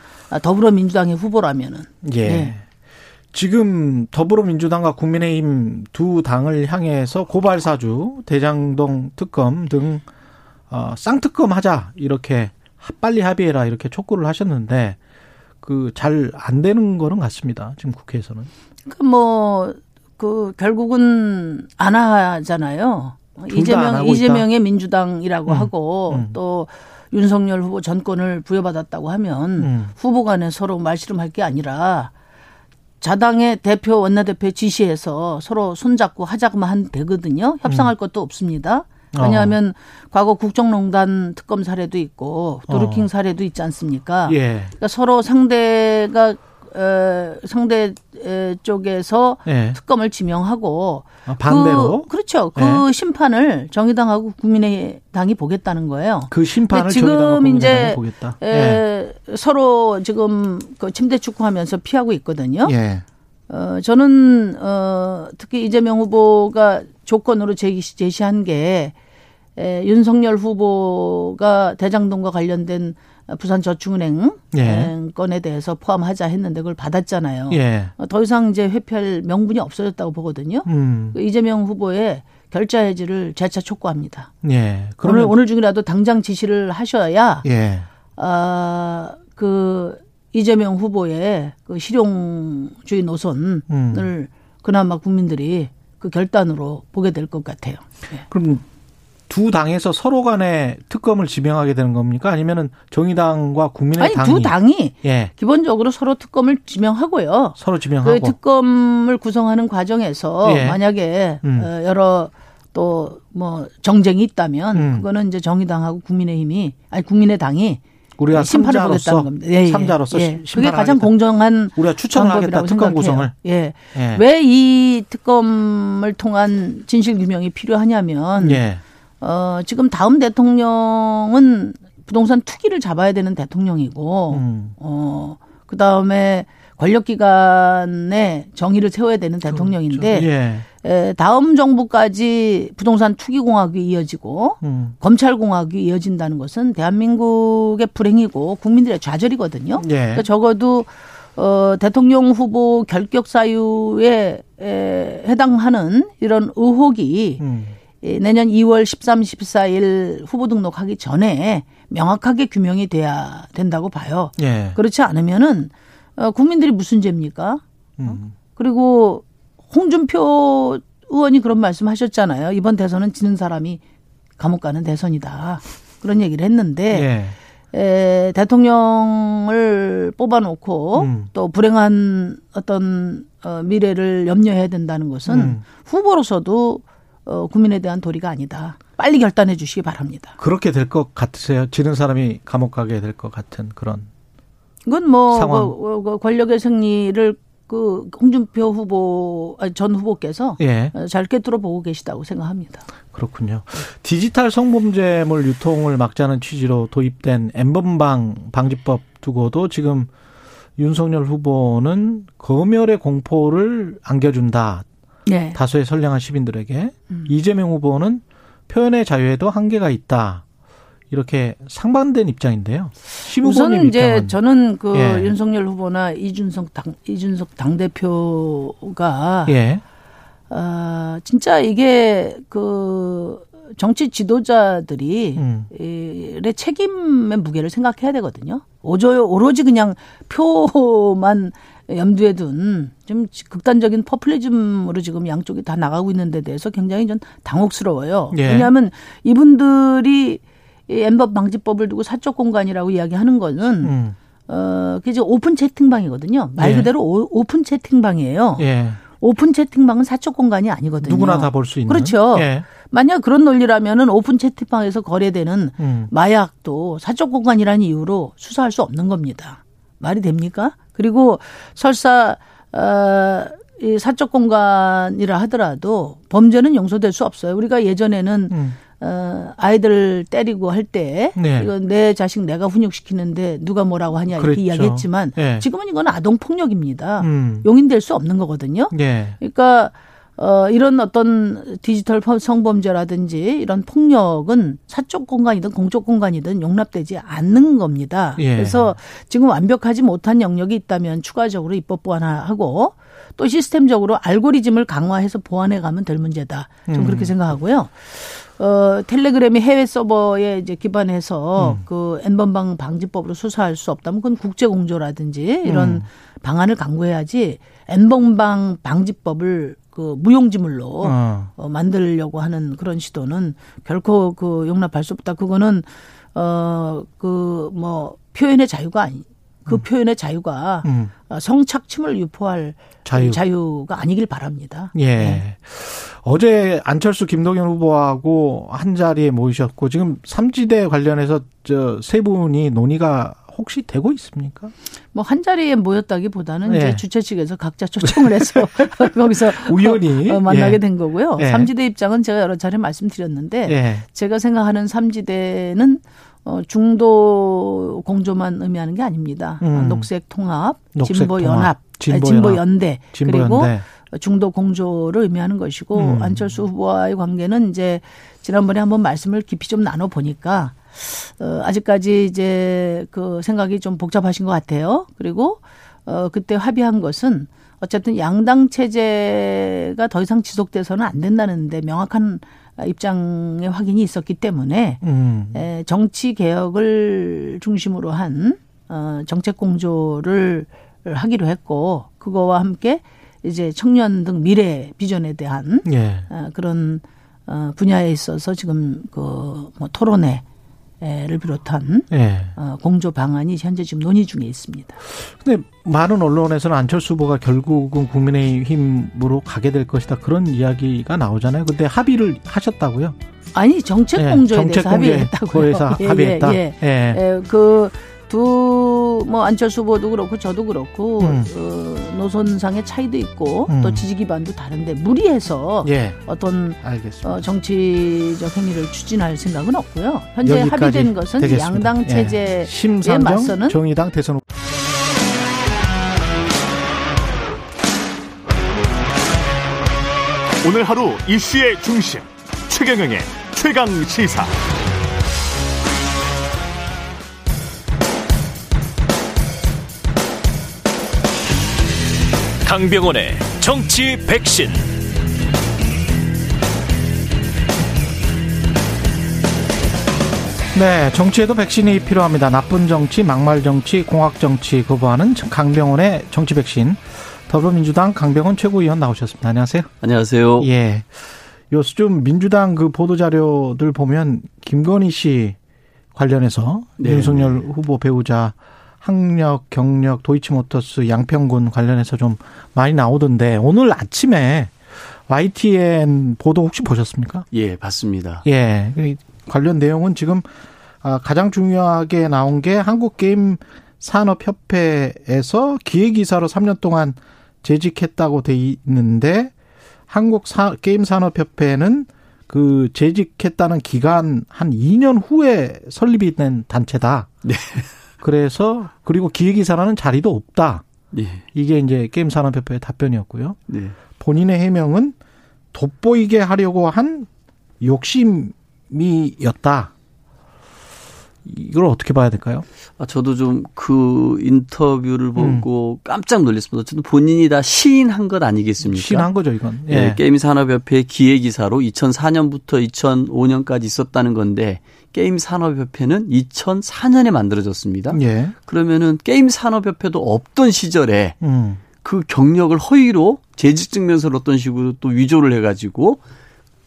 더불어민주당의 후보라면은 예. 네. 지금 더불어민주당과 국민의힘 두 당을 향해서 고발 사주, 대장동 특검 등 어, 쌍특검 하자 이렇게 빨리 합의해라 이렇게 촉구를 하셨는데 그 잘 안 되는 거는 같습니다. 지금 국회에서는. 그 뭐, 그, 결국은 안 하잖아요. 이재명, 이재명의 민주당이라고 음, 하고 음. 또 윤석열 후보 전권을 부여받았다고 하면 음. 후보 간에 서로 말씨름할 게 아니라 자당의 대표 원내대표 지시해서 서로 손잡고 하자고만 하면 되거든요. 협상할 음. 것도 없습니다. 왜냐하면 과거 국정농단 특검 사례도 있고 도르킹 어. 사례도 있지 않습니까? 예. 그러니까 서로 상대가 어, 에, 쪽에서 예. 특검을 지명하고 아, 반대로 그, 그렇죠. 그 네. 심판을 정의당하고 국민의당이 보겠다는 거예요. 그 심판을 지금 이제 보겠다. 에, 서로 지금 그 침대 축구하면서 피하고 있거든요. 예. 어, 저는 어, 특히 이재명 후보가 조건으로 제시, 제시한 게 에, 윤석열 후보가 대장동과 관련된 부산 저축은행 예. 에, 건에 대해서 포함하자 했는데 그걸 받았잖아요. 예. 어, 더 이상 이제 회피할 명분이 없어졌다고 보거든요. 음. 그 이재명 후보의 결자 해지를 재차 촉구합니다. 예. 오늘 그러면 오늘 중이라도 당장 지시를 하셔야 예. 아, 그 이재명 후보의 그 실용주의 노선을 음. 그나마 국민들이 그 결단으로 보게 될 것 같아요. 예. 그럼 두 당에서 서로 간에 특검을 지명하게 되는 겁니까? 아니면은 정의당과 아니 국민의당이 두 당이 예. 기본적으로 서로 특검을 지명하고요. 서로 그 지명하고 특검을 구성하는 과정에서 예. 만약에 음. 어, 여러 또 뭐 정쟁이 있다면 음. 그거는 이제 정의당하고 국민의힘이 아니 국민의당이 우리가 심판을 보겠다는 겁니다. 예, 예. 삼자로서 예. 시- 그게 가장 하겠다. 공정한 우리가 추천을 하겠다. 방법이라고 특검. 구성을. 예. 예. 왜 이 특검을 통한 진실 규명이 필요하냐면 예. 어, 지금 다음 대통령은 부동산 투기를 잡아야 되는 대통령이고 음. 어, 그 다음에 권력 기관에 정의를 세워야 되는 대통령인데 예. 에, 다음 정부까지 부동산 투기 공학이 이어지고 음. 검찰 공학이 이어진다는 것은 대한민국의 불행이고 국민들의 좌절이거든요. 예. 그러니까 적어도 어, 대통령 후보 결격 사유에 에, 해당하는 이런 의혹이 음. 이 내년 2월 13, 14일 후보 등록하기 전에 명확하게 규명이 돼야 된다고 봐요. 예. 그렇지 않으면은 어, 국민들이 무슨 죄입니까? 음. 그리고 홍준표 의원이 그런 말씀하셨잖아요. 이번 대선은 지는 사람이 감옥 가는 대선이다. 그런 얘기를 했는데 예. 에, 대통령을 뽑아놓고 음. 또 불행한 어떤 어, 미래를 염려해야 된다는 것은 음. 후보로서도 어, 국민에 대한 도리가 아니다. 빨리 결단해 주시기 바랍니다. 그렇게 될 것 같으세요? 지는 사람이 감옥 가게 될 것 같은 그런. 이건 뭐 상황. 그, 그 권력의 승리를 그 홍준표 후보 아니, 전 후보께서 예. 어, 잘 꿰뚫어 보고 계시다고 생각합니다. 그렇군요. 디지털 성범죄물 유통을 막자는 취지로 도입된 엠번방 방지법 두고도 지금 윤석열 후보는 검열의 공포를 안겨준다. 네. 다수의 선량한 시민들에게. 음. 이재명 후보는 표현의 자유에도 한계가 있다. 이렇게 상반된 입장인데요. 우선 이제 저는 그 예. 윤석열 후보나 이준석 당 이준석 당 대표가 예. 아 진짜 이게 그 정치 지도자들이 음. 의 책임의 무게를 생각해야 되거든요. 오조 오로지 그냥 표만 염두에 둔 좀 극단적인 포퓰리즘으로 지금 양쪽이 다 나가고 있는 데 대해서 굉장히 좀 당혹스러워요. 예. 왜냐하면 이분들이 이 엔번방 방지법을 두고 사적 공간이라고 이야기하는 거는 음. 어 그게 이제 오픈 채팅방이거든요. 말 예. 그대로 오, 오픈 채팅방이에요. 예. 오픈 채팅방은 사적 공간이 아니거든요. 누구나 다 볼 수 있는. 그렇죠. 예. 만약 그런 논리라면은 오픈 채팅방에서 거래되는 음. 마약도 사적 공간이라는 이유로 수사할 수 없는 겁니다. 말이 됩니까? 그리고 설사 어, 이 사적 공간이라 하더라도 범죄는 용서될 수 없어요. 우리가 예전에는 음. 어, 아이들 때리고 할 때 네. 이건 내 자식 내가 훈육시키는데 누가 뭐라고 하냐 이렇게 그랬죠. 이야기했지만 예. 지금은 이건 아동 폭력입니다. 음. 용인될 수 없는 거거든요. 예. 그러니까 어 이런 어떤 디지털 성범죄라든지 이런 폭력은 사적 공간이든 공적 공간이든 용납되지 않는 겁니다. 예. 그래서 지금 완벽하지 못한 영역이 있다면 추가적으로 입법 보완하고 또 시스템적으로 알고리즘을 강화해서 보완해 가면 될 문제다. 좀 음. 그렇게 생각하고요. 어, 텔레그램이 해외 서버에 이제 기반해서 음. 그 N번방 방지법으로 수사할 수 없다면 그건 국제공조라든지 이런 음. 방안을 강구해야지 N번방 방지법을 그 무용지물로 어. 어, 만들려고 하는 그런 시도는 결코 그 용납할 수 없다. 그거는 어, 그 뭐 표현의 자유가 아니, 그 표현의 자유가 음. 어, 성착취물 유포할 자유. 자유 가 아니길 바랍니다. 예. 네. 어제 안철수 김동연 후보하고 한 자리에 모이셨고 지금 삼지대 관련해서 저 세 분이 논의가 혹시 되고 있습니까? 뭐 한 자리에 모였다기보다는 예. 이제 주최 측에서 각자 초청을 해서 거기서 우연히 어, 만나게 예. 된 거고요. 예. 삼지대 입장은 제가 여러 차례 말씀드렸는데 예. 제가 생각하는 삼지대는 어, 중도 공조만 의미하는 게 아닙니다. 음. 어, 녹색 통합, 녹색 진보 연합, 진보 연대 그리고 연대. 중도 공조를 의미하는 것이고 음. 안철수 후보와의 관계는 이제 지난번에 한번 말씀을 깊이 좀 나눠 보니까 어, 아직까지 이제 그 생각이 좀 복잡하신 것 같아요. 그리고 어, 그때 합의한 것은 어쨌든 양당 체제가 더 이상 지속돼서는 안 된다는데 명확한 입장의 확인이 있었기 때문에 음. 에, 정치 개혁을 중심으로 한 어, 정책 공조를 하기로 했고 그거와 함께 이제 청년 등 미래 비전에 대한 예. 어, 그런 어, 분야에 있어서 지금 그 뭐 토론회 를 비롯한 예. 어, 공조 방안이 현재 지금 논의 중에 있습니다. 근데 많은 언론에서는 안철수 후보가 결국은 국민의힘으로 가게 될 것이다 그런 이야기가 나오잖아요. 근데 합의를 하셨다고요? 아니 정책 예, 공조에 정책 대해서 합의했다고요. 거에서 합의했다? 예, 예. 예. 그 두 뭐 안철수 후보도 그렇고 저도 그렇고 음. 어, 노선상의 차이도 있고 음. 또 지지 기반도 다른데 무리해서 예. 어떤 알겠습니다. 어, 정치적 행위를 추진할 생각은 없고요. 현재 합의된 것은 되겠습니다. 양당 예. 체제에 심상정 맞서는 정의당 대선 후보. 오늘 하루 이슈의 중심 최경영의 최강 시사. 강병원의 정치 백신. 네, 정치에도 백신이 필요합니다. 나쁜 정치, 막말 정치, 공학 정치 거부하는 강병원의 정치 백신. 더불어민주당 강병원 최고위원 나오셨습니다. 안녕하세요. 안녕하세요. 예. 요즘 민주당 그 보도 자료들 보면 김건희 씨 관련해서 네. 윤석열 후보 배우자 학력, 경력, 도이치모터스, 양평군 관련해서 좀 많이 나오던데 오늘 아침에 YTN 보도 혹시 보셨습니까? 예, 봤습니다. 예. 이 관련 내용은 지금 아, 가장 중요하게 나온 게 한국게임 산업협회에서 기획이사로 3년 동안 재직했다고 돼 있는데 한국 사, 게임 산업 협회는 그 재직했다는 기간 한 2년 후에 설립이 된 단체다. 네. 그래서 그리고 기획이사라는 자리도 없다. 예. 이게 이제 게임 산업협회의 답변이었고요. 네. 본인의 해명은 돋보이게 하려고 한 욕심이었다. 이걸 어떻게 봐야 될까요? 아, 저도 좀 그 인터뷰를 음. 보고 깜짝 놀랐습니다. 어쨌든 본인이 다 시인한 것 아니겠습니까? 신한 거죠, 이건. 예, 게임산업협회 기획이사로 2004년부터 2005년까지 있었다는 건데 게임산업협회는 2004년에 만들어졌습니다. 예. 그러면은 게임산업협회도 없던 시절에 음. 그 경력을 허위로 재직 증명서를 어떤 식으로 또 위조를 해가지고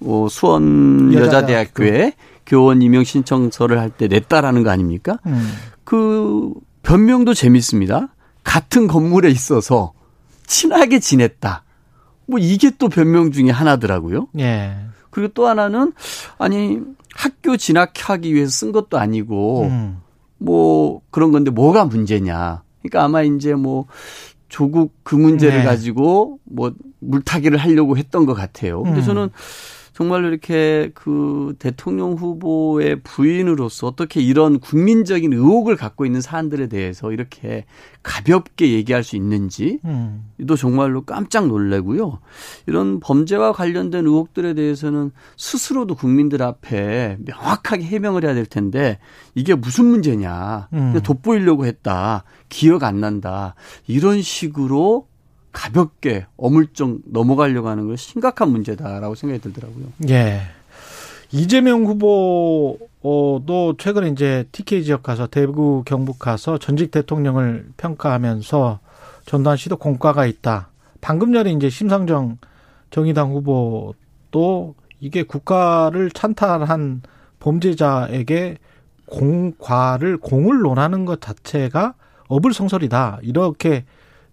어, 수원 여자대학교에 교 원 임용 신청서를 할 때 냈다라는 거 아닙니까? 음. 그 변명도 재밌습니다. 같은 건물에 있어서 친하게 지냈다. 뭐 이게 또 변명 중에 하나더라고요. 예. 그리고 또 하나는 아니 학교 진학하기 위해서 쓴 것도 아니고 음. 뭐 그런 건데 뭐가 문제냐. 그러니까 아마 이제 뭐 조국 그 문제를 네. 가지고 뭐 물타기를 하려고 했던 것 같아요. 근데 음. 저는 정말로 이렇게 그 대통령 후보의 부인으로서 어떻게 이런 국민적인 의혹을 갖고 있는 사안들에 대해서 이렇게 가볍게 얘기할 수 있는지 음. 또 정말로 깜짝 놀래고요. 이런 범죄와 관련된 의혹들에 대해서는 스스로도 국민들 앞에 명확하게 해명을 해야 될 텐데 이게 무슨 문제냐. 음. 돋보이려고 했다. 기억 안 난다. 이런 식으로 가볍게 어물쩍 넘어가려고 하는 건 심각한 문제다라고 생각이 들더라고요. 예. 이재명 후보도 최근에 이제 TK 지역 가서 대구 경북 가서 전직 대통령을 평가하면서 전두환 씨도 공과가 있다. 방금 전에 이제 심상정 정의당 후보도 이게 국가를 찬탈한 범죄자에게 공과를 공을 논하는 것 자체가 어불성설이다. 이렇게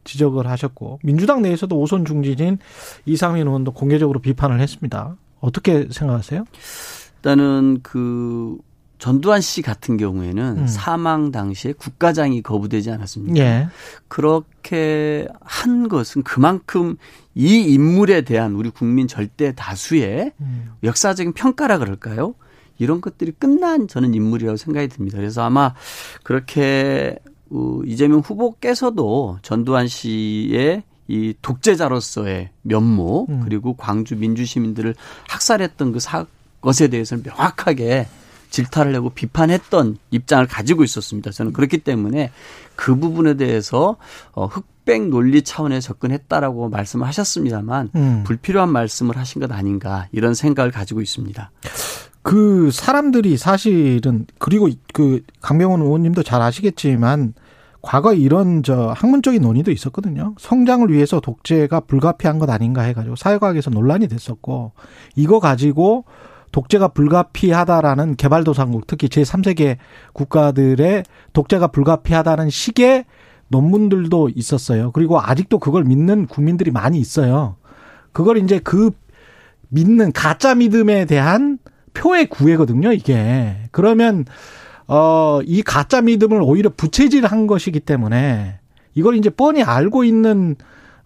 지적을 하셨고 민주당 내에서도 오선 중진인 이상민 의원도 공개적으로 비판을 했습니다. 어떻게 생각하세요? 일단은 그 전두환 씨 같은 경우에는 음. 사망 당시에 국가장이 거부되지 않았습니까? 예. 그렇게 한 것은 그만큼 이 인물에 대한 우리 국민 절대 다수의 음. 역사적인 평가라 그럴까요? 이런 것들이 끝난 저는 인물이라고 생각이 듭니다. 그래서 아마 그렇게 어, 이재명 후보께서도 전두환 씨의 이 독재자로서의 면모 음. 그리고 광주 민주 시민들을 학살했던 그 사, 것에 대해서는 명확하게 질타를 하고 비판했던 입장을 가지고 있었습니다. 저는 그렇기 때문에 그 부분에 대해서 어, 흑백 논리 차원에 접근했다라고 말씀을 하셨습니다만 음. 불필요한 말씀을 하신 것 아닌가 이런 생각을 가지고 있습니다. 그 사람들이 사실은 그리고 그 강병원 의원님도 잘 아시겠지만 과거에 이런 저 학문적인 논의도 있었거든요. 성장을 위해서 독재가 불가피한 것 아닌가 해가지고 사회과학에서 논란이 됐었고 이거 가지고 독재가 불가피하다라는 개발도상국 특히 제3세계 국가들의 독재가 불가피하다는 식의 논문들도 있었어요. 그리고 아직도 그걸 믿는 국민들이 많이 있어요. 그걸 이제 그 믿는 가짜 믿음에 대한 표의 구애거든요, 이게. 그러면 어, 이 가짜 믿음을 오히려 부채질한 것이기 때문에 이걸 이제 뻔히 알고 있는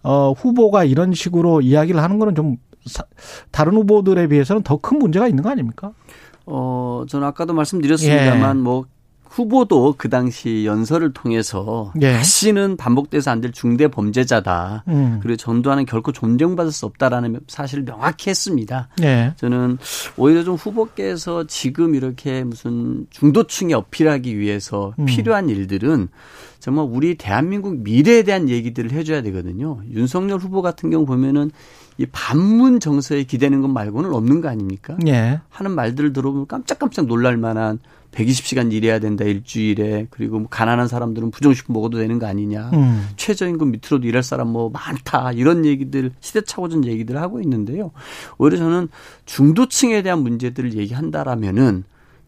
어, 후보가 이런 식으로 이야기를 하는 거는 좀 사, 다른 후보들에 비해서는 더 큰 문제가 있는 거 아닙니까? 어, 저는 아까도 말씀드렸습니다만 예. 뭐 후보도 그 당시 연설을 통해서 예. 다시는 반복돼서 안 될 중대 범죄자다. 음. 그리고 전두환은 결코 존경받을 수 없다라는 사실을 명확히 했습니다. 예. 저는 오히려 좀 후보께서 지금 이렇게 무슨 중도층에 어필하기 위해서 음. 필요한 일들은 정말 우리 대한민국 미래에 대한 얘기들을 해줘야 되거든요. 윤석열 후보 같은 경우 보면은 이 반문 정서에 기대는 것 말고는 없는 거 아닙니까? 예. 하는 말들을 들어보면 깜짝깜짝 놀랄 만한 120시간 일해야 된다 일주일에. 그리고 뭐 가난한 사람들은 부정식품 먹어도 되는 거 아니냐. 음. 최저임금 밑으로도 일할 사람 뭐 많다. 이런 얘기들 시대착오전 얘기들을 하고 있는데요. 오히려 저는 중도층에 대한 문제들을 얘기한다라면은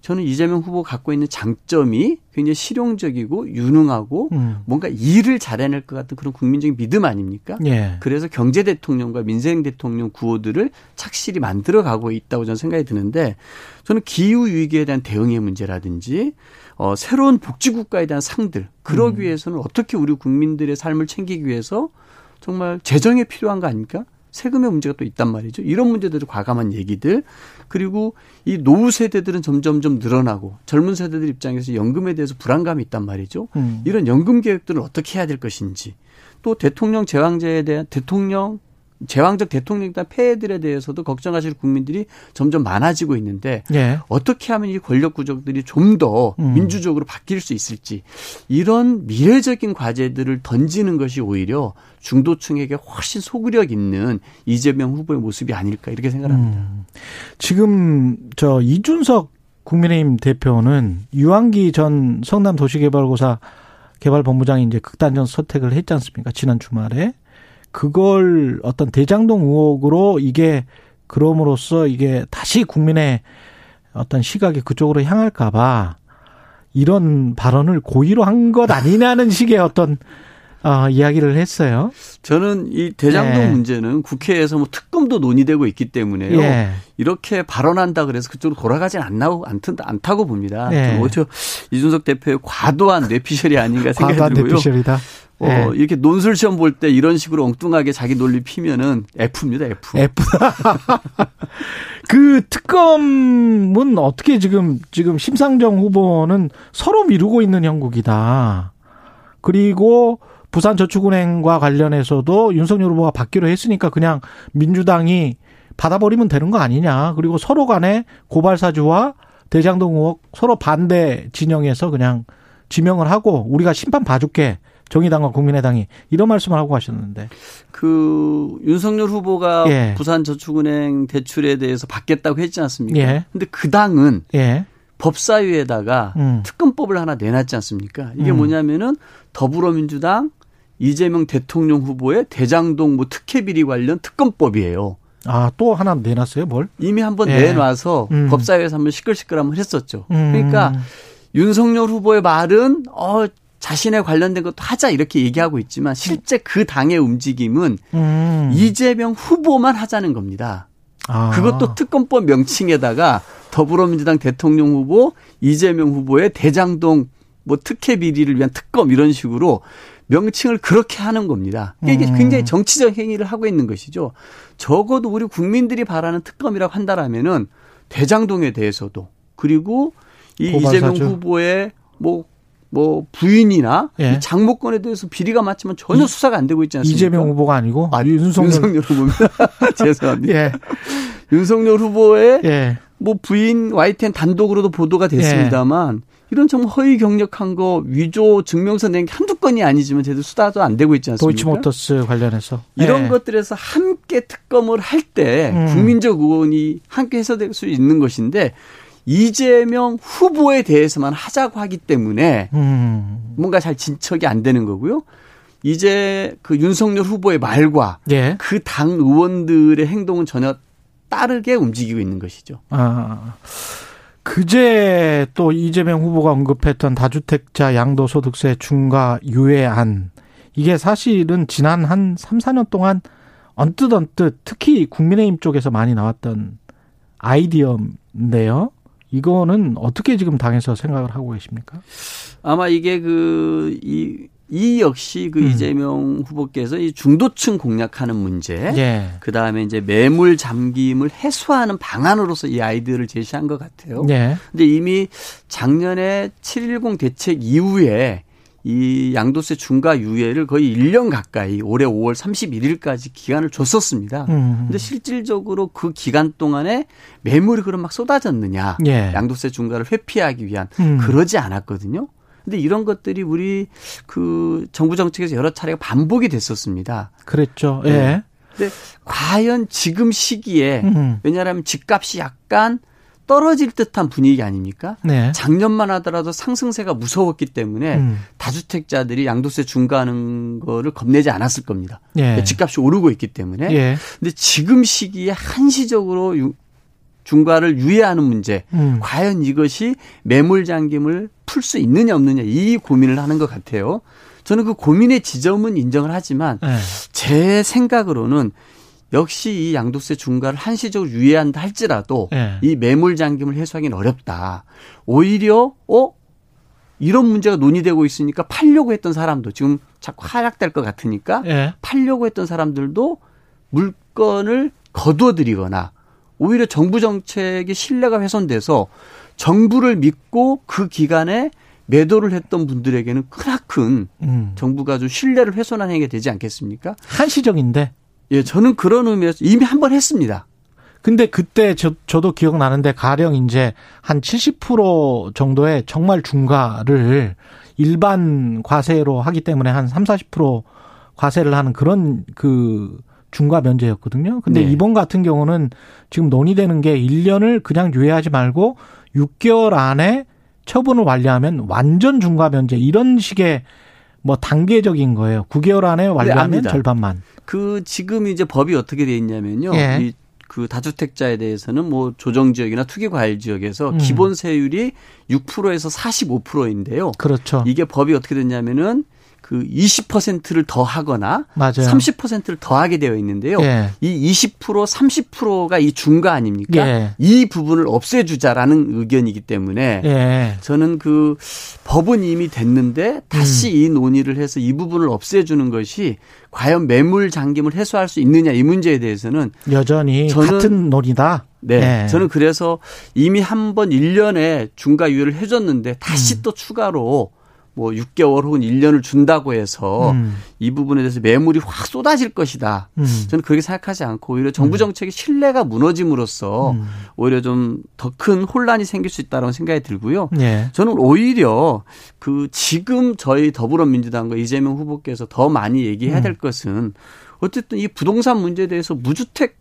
저는 이재명 후보 갖고 있는 장점이 굉장히 실용적이고 유능하고 음. 뭔가 일을 잘해낼 것 같은 그런 국민적인 믿음 아닙니까? 예. 그래서 경제 대통령과 민생 대통령 구호들을 착실히 만들어 가고 있다고 저는 생각이 드는데 저는 기후 위기에 대한 대응의 문제라든지 어 새로운 복지 국가에 대한 상들 그러기 음. 위해서는 어떻게 우리 국민들의 삶을 챙기기 위해서 정말 재정이 필요한 거 아닙니까? 세금의 문제가 또 있단 말이죠. 이런 문제들을 과감한 얘기들 그리고 이 노후 세대들은 점점점 늘어나고 젊은 세대들 입장에서 연금에 대해서 불안감이 있단 말이죠. 음. 이런 연금 계획들을 어떻게 해야 될 것인지 또 대통령 제왕제에 대한 대통령 제왕적 대통령이다 폐해들에 대해서도 걱정하실 국민들이 점점 많아지고 있는데 예. 어떻게 하면 이 권력 구조들이 좀더 음. 민주적으로 바뀔 수 있을지 이런 미래적인 과제들을 던지는 것이 오히려 중도층에게 훨씬 소구력 있는 이재명 후보의 모습이 아닐까 이렇게 생각합니다. 음. 지금 저 이준석 국민의힘 대표는 유한기 전 성남 도시개발고사 개발본부장이 이제 극단적 선택을 했지 않습니까? 지난 주말에. 그걸 어떤 대장동 의혹으로 이게 그럼으로써 이게 다시 국민의 어떤 시각이 그쪽으로 향할까봐 이런 발언을 고의로 한 것 아니냐는 식의 어떤 어, 이야기를 했어요. 저는 이 대장동 예. 문제는 국회에서 뭐 특검도 논의되고 있기 때문에요. 예. 이렇게 발언한다 그래서 그쪽으로 돌아가진 않나고 않다고 봅니다. 예. 오히려 이준석 대표의 과도한 뇌피셜이 아닌가 생각이 들고요. 뇌피셜이다. 어, 네. 이렇게 논술 시험 볼 때 이런 식으로 엉뚱하게 자기 논리 피면은 F입니다, F. F. 그 특검은 어떻게 지금, 지금 심상정 후보는 서로 미루고 있는 형국이다. 그리고 부산저축은행과 관련해서도 윤석열 후보가 받기로 했으니까 그냥 민주당이 받아버리면 되는 거 아니냐. 그리고 서로 간에 고발사주와 대장동 의혹 서로 반대 진영에서 그냥 지명을 하고 우리가 심판 봐줄게. 정의당과 국민의당이 이런 말씀을 하고 가셨는데 그 윤석열 후보가 예. 부산저축은행 대출에 대해서 받겠다고 했지 않습니까? 예. 근데 그 당은 예. 법사위에다가 음. 특검법을 하나 내놨지 않습니까? 이게 음. 뭐냐면은 더불어민주당 이재명 대통령 후보의 대장동 뭐 특혜 비리 관련 특검법이에요. 아, 또 하나 내놨어요, 뭘? 이미 한번 예. 내놔서 음. 법사위에서 한번 시끌시끌 한번 했었죠. 음. 그러니까 윤석열 후보의 말은 어 자신에 관련된 것도 하자 이렇게 얘기하고 있지만 실제 그 당의 움직임은 음. 이재명 후보만 하자는 겁니다. 아. 그것도 특검법 명칭에다가 더불어민주당 대통령 후보 이재명 후보의 대장동 뭐 특혜 비리를 위한 특검 이런 식으로 명칭을 그렇게 하는 겁니다. 이게 음. 굉장히 정치적 행위를 하고 있는 것이죠. 적어도 우리 국민들이 바라는 특검이라고 한다라면은 대장동에 대해서도 그리고 이 고발사죠. 이재명 후보의 뭐 뭐 부인이나 예. 장모권에 대해서 비리가 맞지만 전혀 수사가 안 되고 있지 않습니까? 이재명 후보가 아니고 아, 윤석열, 윤석열 후보입니다. 죄송합니다. 예. 윤석열 후보의 예. 뭐 부인 YTN 단독으로도 보도가 됐습니다만 예. 이런 정말 허위 경력한 거 위조 증명서 낸 게 한두 건이 아니지만 제대로 수사도 안 되고 있지 않습니까? 도이치모터스 관련해서 이런 예. 것들에서 함께 특검을 할때 음. 국민적 의원이 함께 해서될 수 있는 것인데 이재명 후보에 대해서만 하자고 하기 때문에 음. 뭔가 잘 진척이 안 되는 거고요. 이제 그 윤석열 후보의 말과 예. 그당 의원들의 행동은 전혀 따르게 움직이고 있는 것이죠. 아. 그제 또 이재명 후보가 언급했던 다주택자 양도소득세 중과 유예안 이게 사실은 지난 한 3, 4년 동안 언뜻 언뜻 특히 국민의힘 쪽에서 많이 나왔던 아이디어인데요. 이거는 어떻게 지금 당에서 생각을 하고 계십니까? 아마 이게 그, 이, 이 역시 그 음. 이재명 후보께서 이 중도층 공략하는 문제, 예. 그 다음에 이제 매물 잠김을 해소하는 방안으로서 이 아이디어를 제시한 것 같아요. 예. 근데 이미 작년에 710 대책 이후에 이 양도세 중과 유예를 거의 1년 가까이 올해 5월 31일까지 기간을 줬었습니다. 음. 근데 실질적으로 그 기간 동안에 매물이 그럼 막 쏟아졌느냐. 예. 양도세 중과를 회피하기 위한 음. 그러지 않았거든요. 근데 이런 것들이 우리 그 정부 정책에서 여러 차례가 반복이 됐었습니다. 그랬죠. 예. 네. 근데 과연 지금 시기에 음. 왜냐하면 집값이 약간 떨어질 듯한 분위기 아닙니까? 네. 작년만 하더라도 상승세가 무서웠기 때문에 음. 다주택자들이 양도세 중과하는 거를 겁내지 않았을 겁니다. 예. 집값이 오르고 있기 때문에. 예. 근데 지금 시기에 한시적으로 중과를 유예하는 문제, 음. 과연 이것이 매물 잠김을 풀 수 있느냐 없느냐 이 고민을 하는 것 같아요. 저는 그 고민의 지점은 인정을 하지만 네. 제 생각으로는 역시 이 양도세 중과를 한시적으로 유예한다 할지라도 네. 이 매물 잠김을 해소하기는 어렵다. 오히려 어 이런 문제가 논의되고 있으니까 팔려고 했던 사람도 지금 자꾸 하락될 것 같으니까 네. 팔려고 했던 사람들도 물건을 거두어들이거나 오히려 정부 정책의 신뢰가 훼손돼서 정부를 믿고 그 기간에 매도를 했던 분들에게는 크나큰 음. 정부가 좀 신뢰를 훼손한 행위가 되지 않겠습니까? 한시적인데. 예, 저는 그런 의미에서 이미 한 번 했습니다. 근데 그때 저, 저도 기억나는데 가령 이제 한 70% 정도의 정말 중과를 일반 과세로 하기 때문에 한 3, 40% 과세를 하는 그런 그 중과 면제였거든요. 근데 네. 이번 같은 경우는 지금 논의되는 게 1년을 그냥 유예하지 말고 6개월 안에 처분을 완료하면 완전 중과 면제 이런 식의 뭐 단계적인 거예요. 9개월 안에 완료하면 네, 절반만. 그 지금 이제 법이 어떻게 돼 있냐면요. 예. 이그 다주택자에 대해서는 뭐 조정 지역이나 투기 과일 지역에서 음. 기본 세율이 6%에서 45%인데요. 그렇죠. 이게 법이 어떻게 됐냐면은 그 20%를 더 하거나 맞아요. 30%를 더 하게 되어 있는데요. 예. 이 20% 30%가 이 중가 아닙니까? 예. 이 부분을 없애주자라는 의견이기 때문에 예. 저는 그 법은 이미 됐는데 다시 음. 이 논의를 해서 이 부분을 없애주는 것이 과연 매물 잠김을 해소할 수 있느냐 이 문제에 대해서는 여전히 같은 논의다. 네. 네. 저는 그래서 이미 한 번 1년에 중과 유예를 해줬는데 다시 음. 또 추가로 뭐 6개월 혹은 1년을 준다고 해서 음. 이 부분에 대해서 매물이 확 쏟아질 것이다. 음. 저는 그렇게 생각하지 않고 오히려 정부 음. 정책의 신뢰가 무너짐으로써 음. 오히려 좀 더 큰 혼란이 생길 수 있다고 생각이 들고요. 네. 저는 오히려 그 지금 저희 더불어민주당과 이재명 후보께서 더 많이 얘기해야 될 음. 것은 어쨌든 이 부동산 문제에 대해서 무주택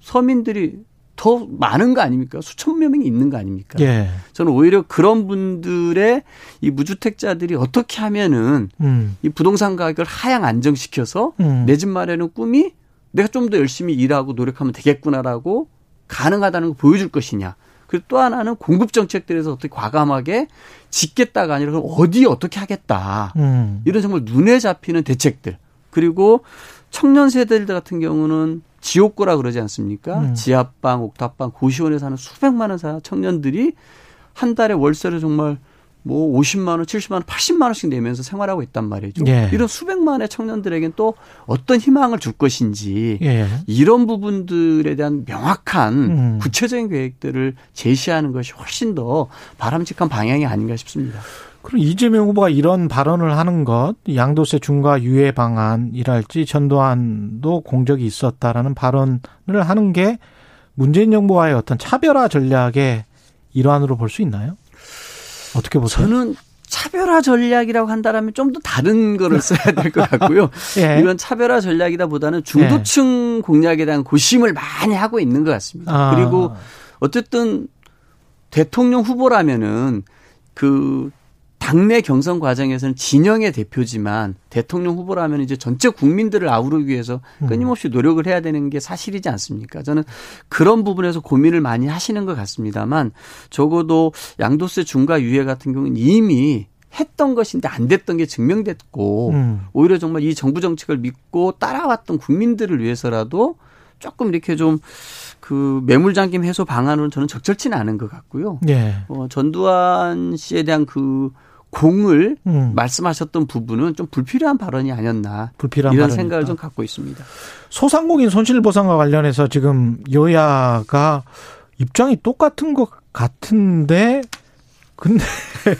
서민들이 더 많은 거 아닙니까? 수천 명이 있는 거 아닙니까? 예. 저는 오히려 그런 분들의 이 무주택자들이 어떻게 하면은 음. 이 부동산 가격을 하향 안정시켜서 음. 내집 마련의 꿈이 내가 좀 더 열심히 일하고 노력하면 되겠구나라고 가능하다는 걸 보여줄 것이냐. 그리고 또 하나는 공급 정책들에서 어떻게 과감하게 짓겠다가 아니라 어디 어떻게 하겠다. 음. 이런 정말 눈에 잡히는 대책들. 그리고 청년 세대들 같은 경우는 지옥고라 그러지 않습니까? 음. 지하방, 옥탑방, 고시원에 사는 수백만 원사 청년들이 한 달에 월세를 정말 뭐 50만 원, 70만 원, 80만 원씩 내면서 생활하고 있단 말이죠. 예. 이런 수백만의 청년들에겐 또 어떤 희망을 줄 것인지 예. 이런 부분들에 대한 명확한 음. 구체적인 계획들을 제시하는 것이 훨씬 더 바람직한 방향이 아닌가 싶습니다. 그럼 이재명 후보가 이런 발언을 하는 것, 양도세 중과 유예 방안이랄지 전두환도 공적이 있었다라는 발언을 하는 게 문재인 정부와의 어떤 차별화 전략의 일환으로 볼 수 있나요? 어떻게 보세요? 저는 차별화 전략이라고 한다면 좀 더 다른 거를 써야 될 것 같고요. 예. 이런 차별화 전략이다 보다는 중도층 예. 공략에 대한 고심을 많이 하고 있는 것 같습니다. 아. 그리고 어쨌든 대통령 후보라면은 그 당내 경선 과정에서는 진영의 대표지만 대통령 후보라면 이제 전체 국민들을 아우르기 위해서 음. 끊임없이 노력을 해야 되는 게 사실이지 않습니까? 저는 그런 부분에서 고민을 많이 하시는 것 같습니다만 적어도 양도세 중과 유예 같은 경우는 이미 했던 것인데 안 됐던 게 증명됐고 음. 오히려 정말 이 정부 정책을 믿고 따라왔던 국민들을 위해서라도 조금 이렇게 좀 그 매물 잠김 해소 방안으로는 저는 적절치는 않은 것 같고요. 예. 어, 전두환 씨에 대한 그 공을 음. 말씀하셨던 부분은 좀 불필요한 발언이 아니었나 불필요한 이런 발언이다. 생각을 좀 갖고 있습니다. 소상공인 손실 보상과 관련해서 지금 여야가 입장이 똑같은 것 같은데 근데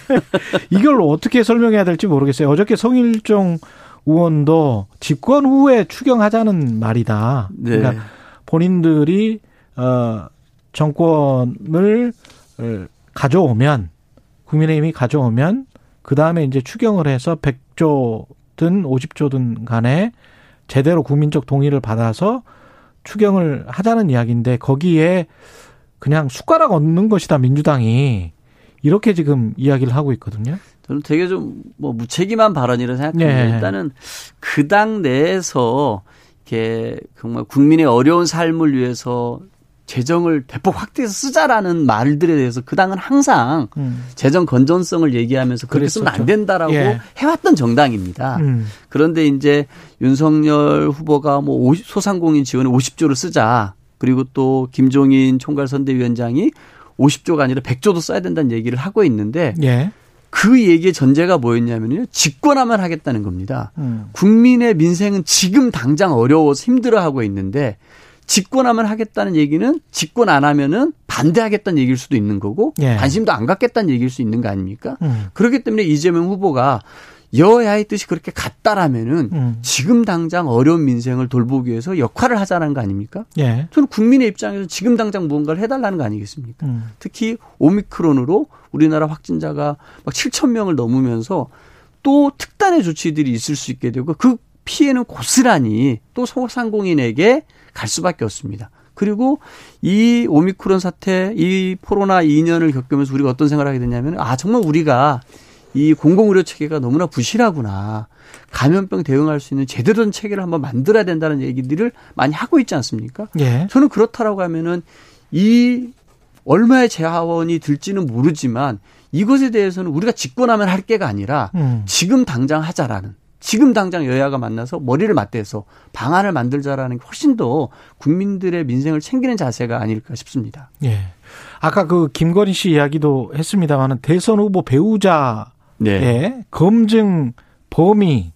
이걸 어떻게 설명해야 될지 모르겠어요. 어저께 성일종 의원도 집권 후에 추경하자는 말이다. 네. 그러니까 본인들이 어 정권을 가져오면 국민의힘이 가져오면 그 다음에 이제 추경을 해서 100조든 50조든 간에 제대로 국민적 동의를 받아서 추경을 하자는 이야기인데 거기에 그냥 숟가락 얹는 것이다 민주당이 이렇게 지금 이야기를 하고 있거든요. 저는 되게 좀 뭐 무책임한 발언이라 생각합니다. 네. 일단은 그 당 내에서 이렇게 정말 국민의 어려운 삶을 위해서 재정을 대폭 확대해서 쓰자라는 말들에 대해서 그 당은 항상 음. 재정 건전성을 얘기하면서 그렇게 쓰면 안 된다라고 예. 해왔던 정당입니다. 음. 그런데 이제 윤석열 후보가 뭐 50, 소상공인 지원에 50조를 쓰자. 그리고 또 김종인 총괄선대위원장이 50조가 아니라 100조도 써야 된다는 얘기를 하고 있는데 예. 그 얘기의 전제가 뭐였냐면요. 집권하면 하겠다는 겁니다. 음. 국민의 민생은 지금 당장 어려워서 힘들어하고 있는데 집권하면 하겠다는 얘기는 집권 안 하면은 반대하겠다는 얘기일 수도 있는 거고 예. 관심도 안 갖겠다는 얘기일 수 있는 거 아닙니까? 음. 그렇기 때문에 이재명 후보가 여야의 뜻이 그렇게 같다라면은 음. 지금 당장 어려운 민생을 돌보기 위해서 역할을 하자는 거 아닙니까? 예. 저는 국민의 입장에서 지금 당장 무언가를 해달라는 거 아니겠습니까? 음. 특히 오미크론으로 우리나라 확진자가 막 7천 명을 넘으면서 또 특단의 조치들이 있을 수 있게 되고 그 피해는 고스란히 또 소상공인에게 갈 수밖에 없습니다. 그리고 이 오미크론 사태, 이 코로나 2년을 겪으면서 우리가 어떤 생각을 하게 됐냐면, 아, 정말 우리가 이 공공의료 체계가 너무나 부실하구나. 감염병 대응할 수 있는 제대로 된 체계를 한번 만들어야 된다는 얘기들을 많이 하고 있지 않습니까? 예. 저는 그렇다라고 하면은 이 얼마의 재화원이 들지는 모르지만 이것에 대해서는 우리가 집권하면 할 게가 아니라 음. 지금 당장 하자라는 지금 당장 여야가 만나서 머리를 맞대서 방안을 만들자라는 게 훨씬 더 국민들의 민생을 챙기는 자세가 아닐까 싶습니다. 예. 아까 그 김건희 씨 이야기도 했습니다만은 대선 후보 배우자의 네. 검증 범위,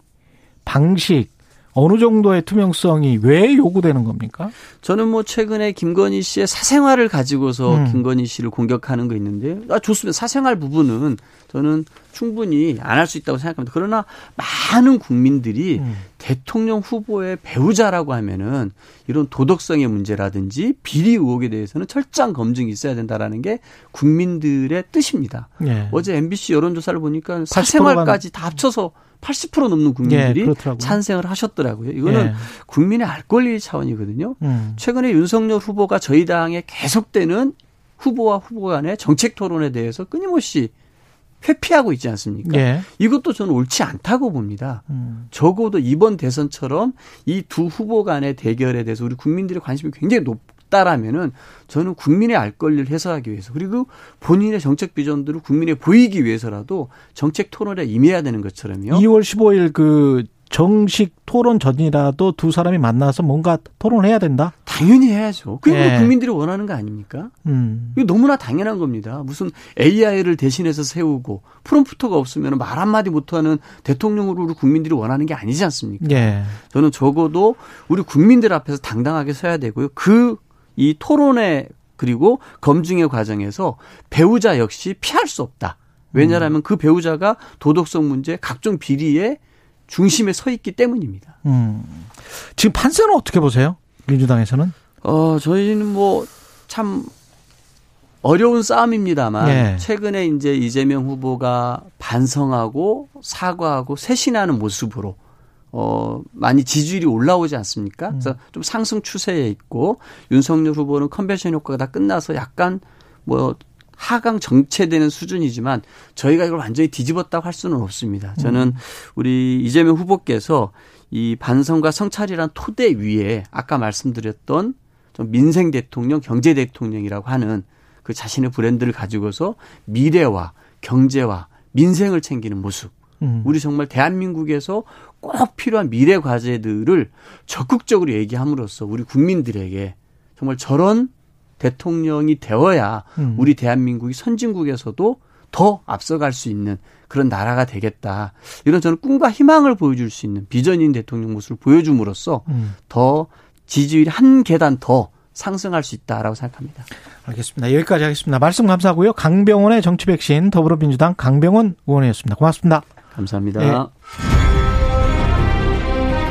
방식 어느 정도의 투명성이 왜 요구되는 겁니까? 저는 뭐 최근에 김건희 씨의 사생활을 가지고서 음. 김건희 씨를 공격하는 거 있는데 아 좋습니다. 사생활 부분은 저는 충분히 안 할 수 있다고 생각합니다. 그러나 많은 국민들이 음. 대통령 후보의 배우자라고 하면은 이런 도덕성의 문제라든지 비리 의혹에 대해서는 철저한 검증이 있어야 된다라는 게 국민들의 뜻입니다. 예. 어제 MBC 여론조사를 보니까 사생활까지 다 합쳐서 80% 넘는 국민들이 예, 찬성을 하셨더라고요. 이거는 예. 국민의 알 권리 차원이거든요. 음. 최근에 윤석열 후보가 저희 당에 계속되는 후보와 후보 간의 정책 토론에 대해서 끊임없이 회피하고 있지 않습니까? 예. 이것도 저는 옳지 않다고 봅니다. 음. 적어도 이번 대선처럼 이 두 후보 간의 대결에 대해서 우리 국민들의 관심이 굉장히 높, 없다라면은 저는 국민의 알 권리를 해소하기 위해서 그리고 본인의 정책 비전들을 국민에 보이기 위해서라도 정책 토론에 임해야 되는 것처럼요. 2월 15일 그 정식 토론 전이라도 두 사람이 만나서 뭔가 토론을 해야 된다? 당연히 해야죠. 그게 예. 국민들이 원하는 거 아닙니까? 음. 이거 너무나 당연한 겁니다. 무슨 AI를 대신해서 세우고 프롬프터가 없으면 말 한마디 못하는 대통령으로 우리 국민들이 원하는 게 아니지 않습니까? 예. 저는 적어도 우리 국민들 앞에서 당당하게 서야 되고요. 그 이 토론회 그리고 검증의 과정에서 배우자 역시 피할 수 없다. 왜냐하면 그 배우자가 도덕성 문제, 각종 비리의 중심에 서 있기 때문입니다. 음. 지금 판세는 어떻게 보세요? 민주당에서는? 어, 저희는 뭐 참 어려운 싸움입니다만 네. 최근에 이제 이재명 후보가 반성하고 사과하고 쇄신하는 모습으로 어, 많이 지지율이 올라오지 않습니까? 음. 그래서 좀 상승 추세에 있고 윤석열 후보는 컨벤션 효과가 다 끝나서 약간 뭐 하강 정체되는 수준이지만 저희가 이걸 완전히 뒤집었다고 할 수는 없습니다. 저는 음. 우리 이재명 후보께서 이 반성과 성찰이란 토대 위에 아까 말씀드렸던 좀 민생 대통령, 경제 대통령이라고 하는 그 자신의 브랜드를 가지고서 미래와 경제와 민생을 챙기는 모습 음. 우리 정말 대한민국에서 꼭 필요한 미래 과제들을 적극적으로 얘기함으로써 우리 국민들에게 정말 저런 대통령이 되어야 음. 우리 대한민국이 선진국에서도 더 앞서갈 수 있는 그런 나라가 되겠다. 이런 저는 꿈과 희망을 보여줄 수 있는 비전인 대통령 모습을 보여줌으로써 음. 더 지지율이 한 계단 더 상승할 수 있다라고 생각합니다. 알겠습니다. 여기까지 하겠습니다. 말씀 감사하고요. 강병원의 정치 백신 더불어민주당 강병원 의원이었습니다. 고맙습니다. 감사합니다. 네.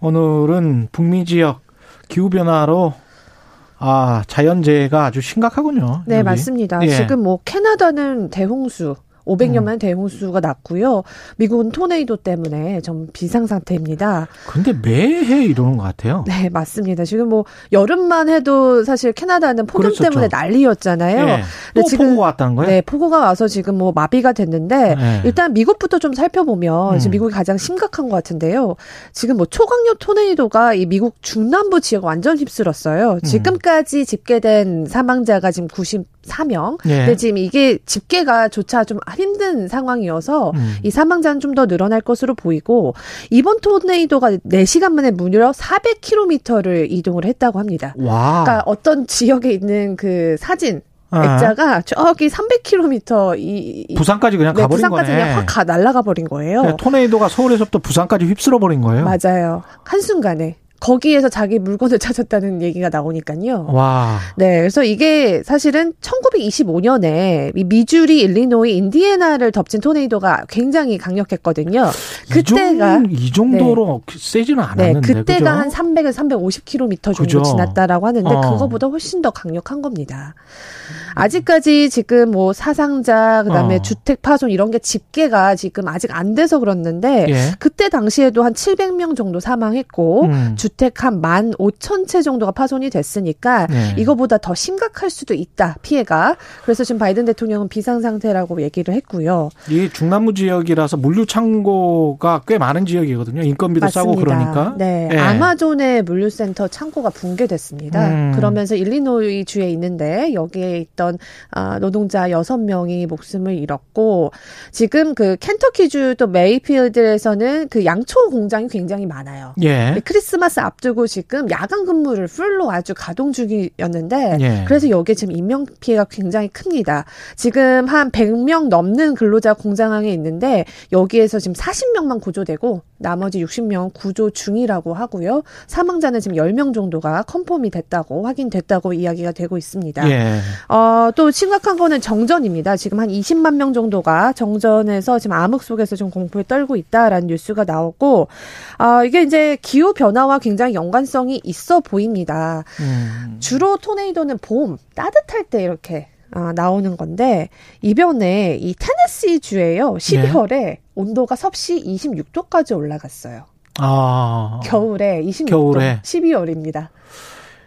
오늘은 북미 지역 기후 변화로 아 자연재해가 아주 심각하군요. 네, 여기. 맞습니다. 예. 지금 뭐 캐나다는 대홍수, 500년 만에 음. 대홍수가 났고요. 미국은 토네이도 때문에 좀 비상 상태입니다. 근데 매해 이러는 것 같아요. 네, 맞습니다. 지금 뭐 여름만 해도 사실 캐나다는 폭염 그랬었죠. 때문에 난리였잖아요. 네. 또 지금, 폭우가 왔다는 거예요? 네, 폭우가 와서 지금 뭐 마비가 됐는데 네. 일단 미국부터 좀 살펴보면 음. 지금 미국이 가장 심각한 것 같은데요. 지금 뭐 초강력 토네이도가 이 미국 중남부 지역 완전 휩쓸었어요. 음. 지금까지 집계된 사망자가 지금 94명. 네. 근데 지금 이게 집계가 조차 좀 힘든 상황이어서 음. 이 사망자는 좀 더 늘어날 것으로 보이고 이번 토네이도가 4시간 만에 무려 400km를 이동을 했다고 합니다. 와. 그러니까 어떤 지역에 있는 그 사진 아. 액자가 저기 300km 이, 부산까지 그냥 네, 가버린 부산까지 거네. 그냥 확 가, 날아가 버린 거예요. 토네이도가 서울에서부터 부산까지 휩쓸어 버린 거예요. 맞아요. 한 순간에. 거기에서 자기 물건을 찾았다는 얘기가 나오니까요. 와. 네, 그래서 이게 사실은 1925년에 미주리, 일리노이, 인디애나를 덮친 토네이도가 굉장히 강력했거든요. 그때가 이, 정도 로 네. 세지는 않았는데. 네, 그때가 그죠? 한 300에서 350km 정도 그죠? 지났다라고 하는데 어. 그거보다 훨씬 더 강력한 겁니다. 아직까지 지금 뭐 사상자 그다음에 어. 주택 파손 이런 게 집계가 지금 아직 안 돼서 그렇는데 예. 그때 당시에도 한 700명 정도 사망했고 음. 주택 한 15,000채 정도가 파손이 됐으니까 예. 이거보다 더 심각할 수도 있다 피해가 그래서 지금 바이든 대통령은 비상 상태라고 얘기를 했고요. 이 중남부 지역이라서 물류 창고가 꽤 많은 지역이거든요. 인건비도 맞습니다. 싸고 그러니까. 네, 예. 아마존의 물류센터 창고가 붕괴됐습니다. 음. 그러면서 일리노이 주에 있는데 여기에 있던 아, 노동자 여섯 명이 목숨을 잃었고 지금 그 켄터키주 또 메이필드에서는 그 양초 공장이 굉장히 많아요. 예. 크리스마스 앞두고 지금 야간 근무를 풀로 아주 가동 중이었는데 예. 그래서 여기에 지금 인명 피해가 굉장히 큽니다. 지금 한 100명 넘는 근로자 공장 안에 있는데 여기에서 지금 40명만 구조되고 나머지 60명 구조 중이라고 하고요. 사망자는 지금 10명 정도가 confirm이 됐다고 확인됐다고 이야기가 되고 있습니다. 예. 어, 또 심각한 거는 정전입니다. 지금 한 20만 명 정도가 정전에서 지금 암흑 속에서 좀 공포에 떨고 있다라는 뉴스가 나오고 아, 이게 이제 기후 변화와 굉장히 연관성이 있어 보입니다. 음. 주로 토네이도는 봄 따뜻할 때 이렇게 아, 나오는 건데 이번에 이 테네시 주에요. 12월에 네. 온도가 섭씨 26도까지 올라갔어요. 아. 겨울에 26도. 겨울에. 12월입니다.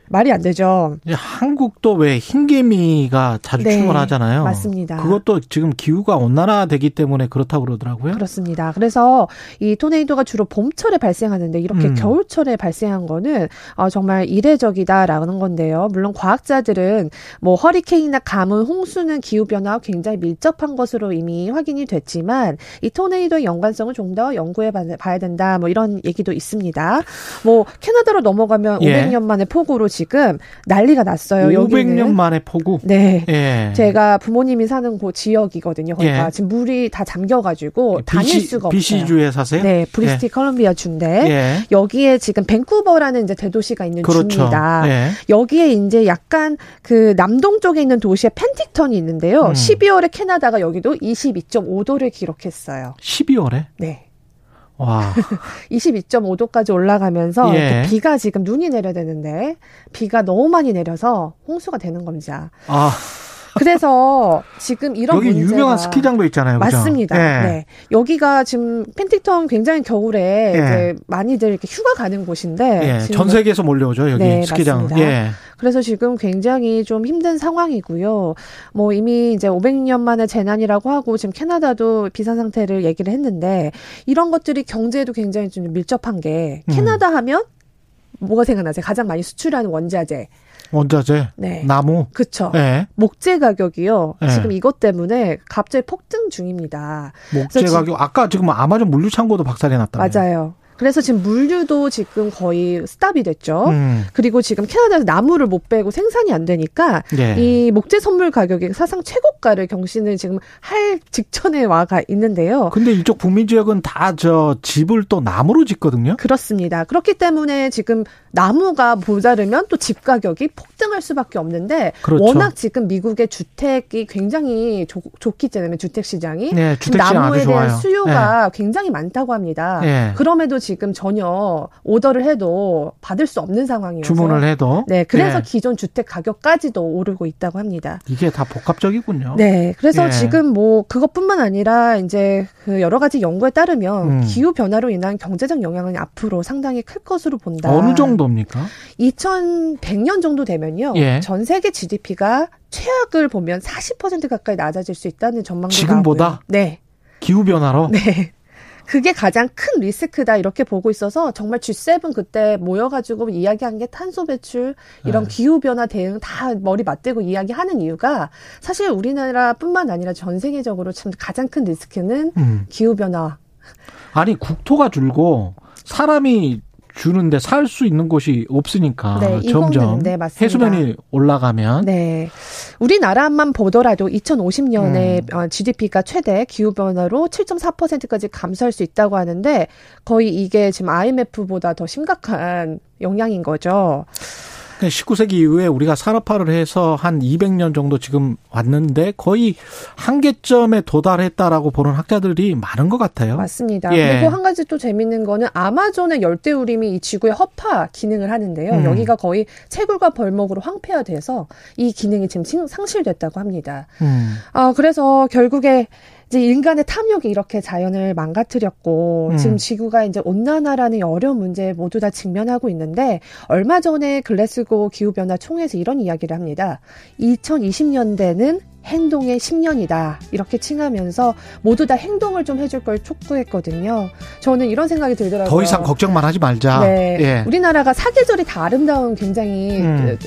말이 안 되죠. 한국도 왜 흰개미가 자주 네, 출몰하잖아요. 맞습니다. 그것도 지금 기후가 온난화되기 때문에 그렇다고 그러더라고요. 그렇습니다. 그래서 이 토네이도가 주로 봄철에 발생하는데 이렇게 음. 겨울철에 발생한 거는 어, 정말 이례적이다라는 건데요. 물론 과학자들은 뭐 허리케인이나 가뭄, 홍수는 기후 변화와 굉장히 밀접한 것으로 이미 확인이 됐지만 이 토네이도의 연관성을 좀 더 연구해 봐야 된다. 뭐 이런 얘기도 있습니다. 뭐 캐나다로 넘어가면 예. 500년 만에 폭우로 지금 난리가 났어요. 500년 여기는. 만에 폭우. 네. 예. 제가 부모님이 사는 곳 지역이거든요. 거기가 예. 지금 물이 다 잠겨가지고 BC, 다닐 수가 없어요. BC주에 사세요? 네, 브리티시 예. 컬럼비아 주인데 예. 여기에 지금 밴쿠버라는 이제 대도시가 있는 그렇죠. 주입니다. 예. 여기에 이제 약간 그 남동 쪽에 있는 도시에 펜틱턴이 있는데요. 음. 12월에 캐나다가 여기도 22.5도를 기록했어요. 12월에? 네. 와. 22.5도까지 올라가면서 예. 비가 지금 눈이 내려야 되는데 비가 너무 많이 내려서 홍수가 되는 겁니다. 아. 그래서 지금 이런 여기 문제가 유명한 스키장도 있잖아요. 그죠? 맞습니다. 네. 네. 여기가 지금 펜틱턴 굉장히 겨울에 예. 이제 많이들 이렇게 휴가 가는 곳인데 예. 전 세계에서 몰려오죠 여기 네, 스키장. 맞습니다. 예. 그래서 지금 굉장히 좀 힘든 상황이고요. 뭐 이미 이제 500년 만에 재난이라고 하고 지금 캐나다도 비상 상태를 얘기를 했는데 이런 것들이 경제에도 굉장히 좀 밀접한 게 음. 캐나다 하면 뭐가 생각나세요? 가장 많이 수출하는 원자재. 원자재, 네. 나무, 그렇죠. 네. 목재 가격이요. 네. 지금 이것 때문에 갑자기 폭등 중입니다. 목재 가격 아까 지금 아마존 물류 창고도 박살이 났다. 맞아요. 그래서 지금 물류도 지금 거의 스탑이 됐죠. 음. 그리고 지금 캐나다에서 나무를 못 빼고 생산이 안 되니까 네. 이 목재 선물 가격이 사상 최고가를 경신을 지금 할 직전에 와가 있는데요. 근데 이쪽 북미 지역은 다 저 집을 또 나무로 짓거든요. 그렇습니다. 그렇기 때문에 지금 나무가 모자르면 또 집 가격이 폭등할 수밖에 없는데 그렇죠. 워낙 지금 미국의 주택이 굉장히 좋, 좋기 때문에 주택 시장이 네, 주택 나무에 대한 좋아요. 수요가 네. 굉장히 많다고 합니다. 네. 그럼에도 지금 전혀 오더를 해도 받을 수 없는 상황이어서 주문을 해도 네 그래서 네. 기존 주택 가격까지도 오르고 있다고 합니다. 이게 다 복합적이군요. 네, 그래서 예. 지금 뭐 그것뿐만 아니라 이제 그 여러 가지 연구에 따르면 음. 기후 변화로 인한 경제적 영향은 앞으로 상당히 클 것으로 본다. 어느 정도입니까? 2100년 정도 되면요. 예. 전 세계 GDP가 최악을 보면 40% 가까이 낮아질 수 있다는 전망도 지금보다? 나오고요. 네. 기후 변화로? 네. 그게 가장 큰 리스크다 이렇게 보고 있어서 정말 G7 그때 모여가지고 이야기한 게 탄소 배출 이런 네. 기후 변화 대응 다 머리 맞대고 이야기하는 이유가 사실 우리나라뿐만 아니라 전 세계적으로 참 가장 큰 리스크는 음. 기후 변화. 아니 국토가 줄고 사람이 주는데 살 수 있는 곳이 없으니까 네, 점점 네, 해수면이 올라가면 네. 우리나라만 보더라도 2050년에 음. GDP가 최대 기후 변화로 7.4%까지 감소할 수 있다고 하는데 거의 이게 지금 IMF보다 더 심각한 영향인 거죠. 19세기 이후에 우리가 산업화를 해서 한 200년 정도 지금 왔는데 거의 한계점에 도달했다라고 보는 학자들이 많은 것 같아요. 맞습니다. 예. 그리고 한 가지 또 재밌는 거는 아마존의 열대우림이 이 지구의 허파 기능을 하는데요. 음. 여기가 거의 채굴과 벌목으로 황폐화돼서 이 기능이 지금 상실됐다고 합니다. 음. 아, 그래서 결국에 이제 인간의 탐욕이 이렇게 자연을 망가뜨렸고 음. 지금 지구가 이제 온난화라는 어려운 문제에 모두 다 직면하고 있는데 얼마 전에 글래스고 기후 변화 총회에서 이런 이야기를 합니다. 2020년대는 행동의 10년이다. 이렇게 칭하면서 모두 다 행동을 좀 해줄 걸 촉구했거든요. 저는 이런 생각이 들더라고요. 더 이상 걱정만 하지 말자. 네. 예. 우리나라가 사계절이 다 아름다운 굉장히 음.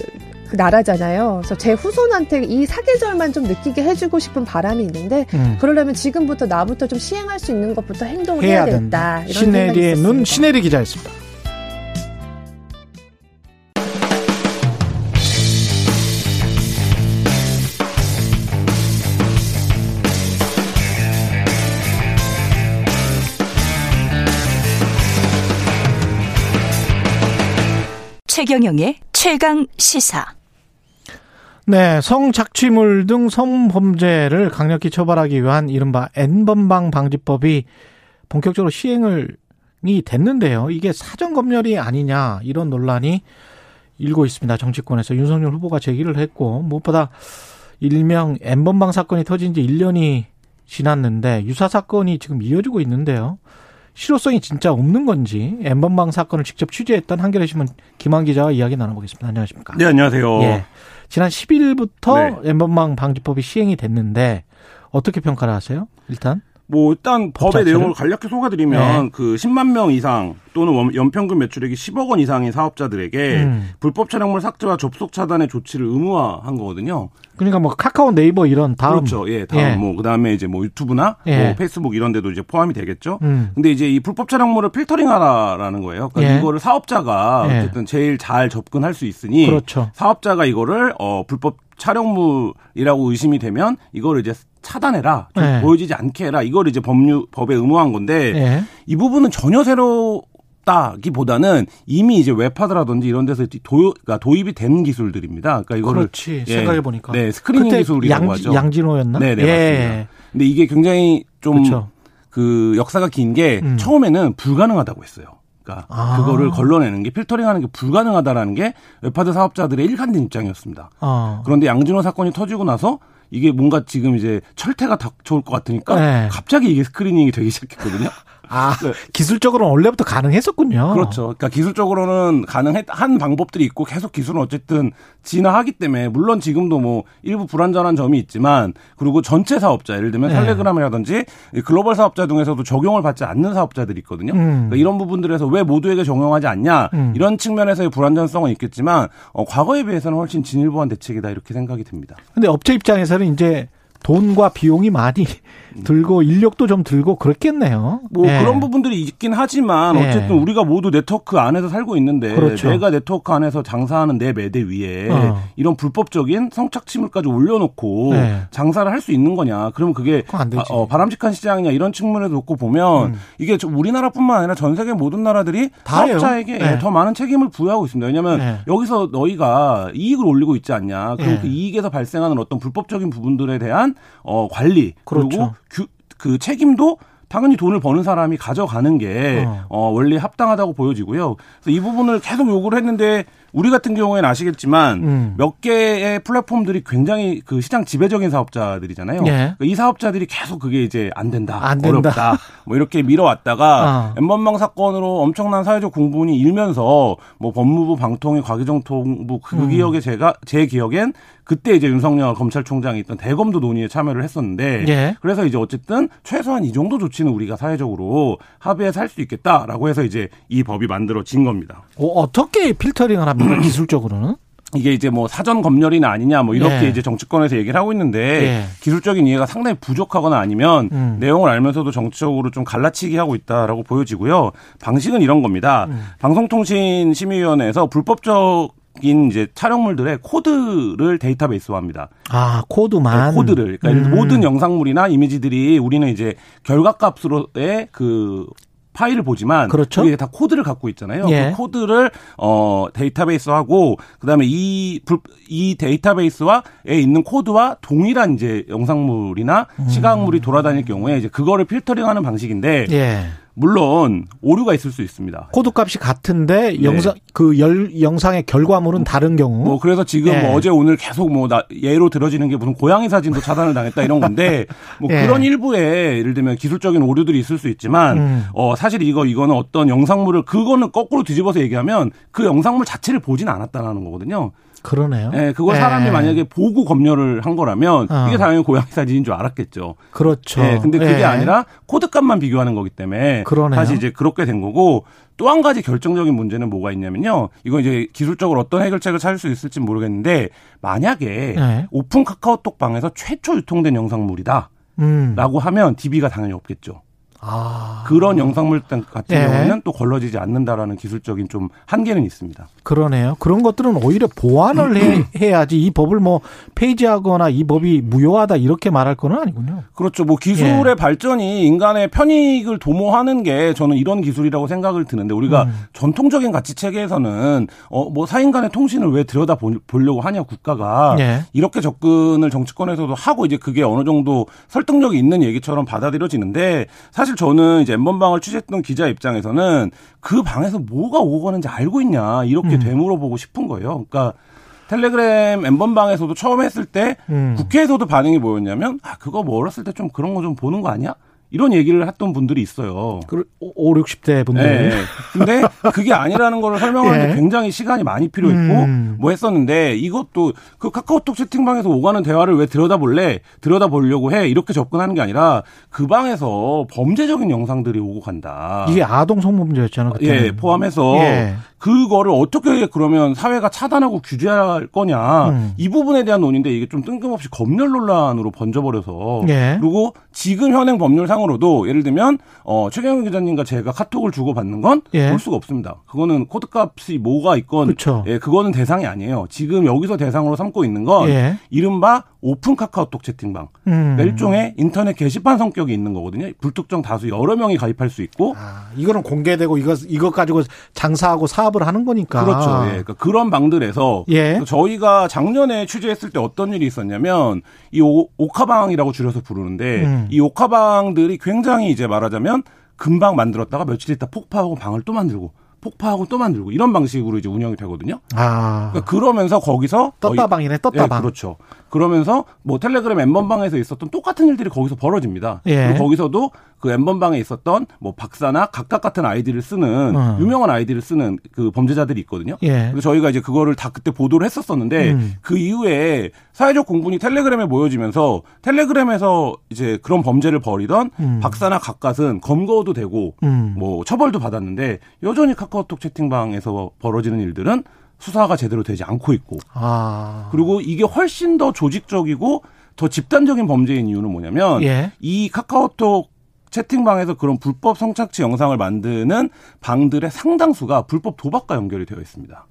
그, 나라잖아요. 그래서 제 후손한테 이 사계절만 좀 느끼게 해주고 싶은 바람이 있는데 음. 그러려면 지금부터 나부터 좀 시행할 수 있는 것부터 행동을 해야, 해야 된다. 이런 시네리의 눈 시네리 기자였습니다. 최경영의 최강 시사. 네, 성착취물 등 성범죄를 강력히 처벌하기 위한 이른바 N번방 방지법이 본격적으로 시행을 이 됐는데요. 이게 사전 검열이 아니냐 이런 논란이 일고 있습니다. 정치권에서 윤석열 후보가 제기를 했고 무엇보다 일명 N번방 사건이 터진 지 1년이 지났는데 유사 사건이 지금 이어지고 있는데요. 실효성이 진짜 없는 건지 N번방 사건을 직접 취재했던 한겨레 신문 김한 기자와 이야기 나눠보겠습니다. 안녕하십니까? 네, 안녕하세요. 예. 지난 10일부터 네. 엠번방 방지법이 시행이 됐는데 어떻게 평가를 하세요? 일단 뭐 일단 법의 자체를? 내용을 간략히 속아드리면 네. 그 10만 명 이상 또는 연평균 매출액이 10억 원 이상의 사업자들에게 음. 불법 촬영물 삭제와 접속 차단의 조치를 의무화한 거거든요. 그러니까 뭐 카카오 네이버 이런 다음 그렇죠. 예, 다음 예. 뭐 그다음에 이제 뭐 유튜브나 예. 뭐 페이스북 이런 데도 이제 포함이 되겠죠. 음. 근데 이제 이 불법 촬영물을 필터링하라라는 거예요. 그러니까 예. 이거를 사업자가 예. 어쨌든 제일 잘 접근할 수 있으니 그렇죠. 사업자가 이거를 어 불법 촬영물이라고 의심이 되면 이거를 이제 차단해라, 네. 보여지지 않게 해라. 이걸 이제 법률 법에 의무화한 건데 네. 이 부분은 전혀 새롭다기보다는 이미 이제 웹하드라든지 이런 데서 도, 그러니까 도입이 된 기술들입니다. 그러니까 이거를 그렇지. 예, 생각해 보니까 네 screening 기술이라고 양, 하죠. 양진호였나? 네, 네 예. 맞습니다. 근데 이게 굉장히 좀 그 역사가 긴게 음. 처음에는 불가능하다고 했어요. 그러니까 아. 그거를 걸러내는 게 filtering하는 게 불가능하다라는 게 웹하드 사업자들의 일관된 입장이었습니다. 아. 그런데 양진호 사건이 터지고 나서 이게 뭔가 지금 이제 철퇴가 닥쳐올 것 같으니까 네. 갑자기 이게 스크리닝이 되기 시작했거든요. 아, 네. 기술적으로는 원래부터 가능했었군요. 그렇죠. 그러니까 기술적으로는 가능한 방법들이 있고 계속 기술은 어쨌든 진화하기 때문에 물론 지금도 뭐 일부 불완전한 점이 있지만 그리고 전체 사업자 예를 들면 네. 텔레그램이라든지 글로벌 사업자 중에서도 적용을 받지 않는 사업자들이 있거든요. 음. 그러니까 이런 부분들에서 왜 모두에게 적용하지 않냐 음. 이런 측면에서의 불완전성은 있겠지만 어, 과거에 비해서는 훨씬 진일보한 대책이다 이렇게 생각이 듭니다. 근데 업체 입장에서는 이제 돈과 비용이 많이 들고 인력도 좀 들고 그렇겠네요. 뭐 네. 그런 부분들이 있긴 하지만 네. 어쨌든 우리가 모두 네트워크 안에서 살고 있는데 그렇죠. 내가 네트워크 안에서 장사하는 내 매대 위에 어. 이런 불법적인 성착취물까지 올려놓고 네. 장사를 할 수 있는 거냐? 그러면 그게 바, 어, 바람직한 시장이냐 이런 측면에서 놓고 보면 음. 이게 우리나라뿐만 아니라 전 세계 모든 나라들이 사업자에게 네. 더 많은 책임을 부여하고 있습니다. 왜냐하면 네. 여기서 너희가 이익을 올리고 있지 않냐? 그럼 네. 그 이익에서 발생하는 어떤 불법적인 부분들에 대한 어, 관리 그렇죠. 그리고 규, 그 책임도 당연히 돈을 버는 사람이 가져가는 게 어. 어, 원래 합당하다고 보여지고요. 그래서 이 부분을 계속 요구를 했는데 우리 같은 경우에는 아시겠지만 음. 몇 개의 플랫폼들이 굉장히 그 시장 지배적인 사업자들이잖아요. 예. 그러니까 이 사업자들이 계속 그게 이제 안 된다, 안 된다. 어렵다, 뭐 이렇게 밀어왔다가 어. 엠번방 사건으로 엄청난 사회적 공분이 일면서 뭐 법무부, 방통위, 과기정통부 그 음. 기억에 제가 제 기억엔 그때 이제 윤석열 검찰총장이 있던 대검도 논의에 참여를 했었는데 예. 그래서 이제 어쨌든 최소한 이 정도 조치는 우리가 사회적으로 합의해서 할 수 있겠다라고 해서 이제 이 법이 만들어진 겁니다. 어, 어떻게 필터링을 합니까 기술적으로는? 이게 이제 뭐 사전 검열이나 아니냐 뭐 이렇게 네. 이제 정치권에서 얘기를 하고 있는데 네. 기술적인 이해가 상당히 부족하거나 아니면 음. 내용을 알면서도 정치적으로 좀 갈라치기 하고 있다라고 보여지고요. 방식은 이런 겁니다. 음. 방송통신심의위원회에서 불법적 인 이제 촬영물들의 코드를 데이터베이스화합니다. 아 코드만 네, 코드를 그러니까 음. 모든 영상물이나 이미지들이 우리는 이제 결과값으로의 그 파일을 보지만 그렇죠. 이게 다 코드를 갖고 있잖아요. 예. 그 코드를 어 데이터베이스화하고 그다음에 이이 데이터베이스 안에 있는 코드와 동일한 이제 영상물이나 음. 시각물이 돌아다닐 경우에 이제 그거를 filtering하는 방식인데 예. 물론 오류가 있을 수 있습니다. 코드 값이 같은데 네. 영상 그 열, 영상의 결과물은 다른 경우. 뭐 그래서 지금 네. 뭐 어제 오늘 계속 뭐 나, 예로 들어지는 게 무슨 고양이 사진도 차단을 당했다 이런 건데 뭐 네. 그런 일부에 예를 들면 기술적인 오류들이 있을 수 있지만 음. 어 사실 이거 이거는 어떤 영상물을 그거는 거꾸로 뒤집어서 얘기하면 그 영상물 자체를 보진 않았다라는 거거든요. 그러네요. 네, 그걸 사람이 네. 만약에 보고 검열을 한 거라면 어. 이게 당연히 고양이 사진인 줄 알았겠죠. 그렇죠. 네, 근데 그게 네. 아니라 코드값만 비교하는 거기 때문에 그러네요. 사실 이제 그렇게 된 거고 또 한 가지 결정적인 문제는 뭐가 있냐면요. 이거 이제 기술적으로 어떤 해결책을 찾을 수 있을지 모르겠는데 만약에 네. 오픈 카카오톡 방에서 최초 유통된 영상물이다. 음. 라고 하면 DB가 당연히 없겠죠. 아. 그런 영상물 같은 예. 경우는 또 걸러지지 않는다라는 기술적인 좀 한계는 있습니다. 그러네요. 그런 것들은 오히려 보완을 해, 해야지 이 법을 뭐 폐지하거나 이 법이 무효하다 이렇게 말할 건 아니군요. 그렇죠. 뭐 기술의 예. 발전이 인간의 편익을 도모하는 게 저는 이런 기술이라고 생각을 드는데 우리가 음. 전통적인 가치 체계에서는 어뭐 사인 간의 통신을 왜 들여다 보려고 하냐 국가가 예. 이렇게 접근을 정치권에서도 하고 이제 그게 어느 정도 설득력이 있는 얘기처럼 받아들여지는데 사실 사실 저는 이제 엠번방을 취재했던 기자 입장에서는 그 방에서 뭐가 오고 가는지 알고 있냐 이렇게 음. 되물어보고 싶은 거예요. 그러니까 텔레그램 엠번방에서도 처음 했을 때 음. 국회에서도 반응이 뭐였냐면 아 그거 뭐 어렸을 때 좀 그런 거 좀 보는 거 아니야? 이런 얘기를 했던 분들이 있어요. 그 5, 60대 분들. 네. 근데 그게 아니라는 걸 설명하는데 예. 굉장히 시간이 많이 필요했고 음. 뭐 했었는데 이것도 그 카카오톡 채팅방에서 오가는 대화를 왜 들여다볼래? 들여다보려고 해. 이렇게 접근하는 게 아니라 그 방에서 범죄적인 영상들이 오고 간다. 이게 아동 성범죄였잖아요. 그때는. 예, 포함해서 예. 그거를 어떻게 그러면 사회가 차단하고 규제할 거냐 음. 이 부분에 대한 논의인데 이게 좀 뜬금없이 검열 논란으로 번져버려서 예. 그리고 지금 현행 법률상 으로도 예를 들면 어 최경영 기자님과 제가 카톡을 주고 받는 건볼 예. 수가 없습니다. 그거는 코드값이 뭐가 있건 그쵸. 예 그거는 대상이 아니에요. 지금 여기서 대상으로 삼고 있는 건 예. 이른바 오픈 카카오톡 채팅방 음. 일종의 인터넷 게시판 성격이 있는 거거든요. 불특정 다수 여러 명이 가입할 수 있고 아, 이거는 공개되고 이거 이것 가지고 장사하고 사업 사업을 하는 거니까. 그렇죠. 예. 그러니까 그런 방들에서 예. 저희가 작년에 취재했을 때 어떤 일이 있었냐면 이 오, 오카방이라고 줄여서 부르는데 음. 이 오카방들이 굉장히 이제 말하자면 금방 만들었다가 며칠 있다 폭파하고 방을 또 만들고 폭파하고 또 만들고 이런 방식으로 이제 운영이 되거든요. 아. 그러니까 그러면서 거기서 떴다방이네, 떴다방. 예, 그렇죠. 그러면서 뭐 텔레그램 N번방에서 있었던 똑같은 일들이 거기서 벌어집니다. 예. 그리고 거기서도 그 N번방에 있었던 뭐 박사나 갓갓 같은 아이디를 쓰는 어. 유명한 아이디를 쓰는 그 범죄자들이 있거든요. 예. 그래서 저희가 이제 그거를 다 그때 보도를 했었었는데 음. 그 이후에 사회적 공분이 텔레그램에 모여지면서 텔레그램에서 이제 그런 범죄를 벌이던 음. 박사나 갓갓은 검거도 되고 음. 뭐 처벌도 받았는데 여전히 카카오톡 채팅방에서 벌어지는 일들은 수사가 제대로 되지 않고 있고 아. 그리고 이게 훨씬 더 조직적이고 더 집단적인 범죄인 이유는 뭐냐면 예. 이 카카오톡 채팅방에서 그런 불법 성착취 영상을 만드는 방들의 상당수가 불법 도박과 연결이 되어 있습니다.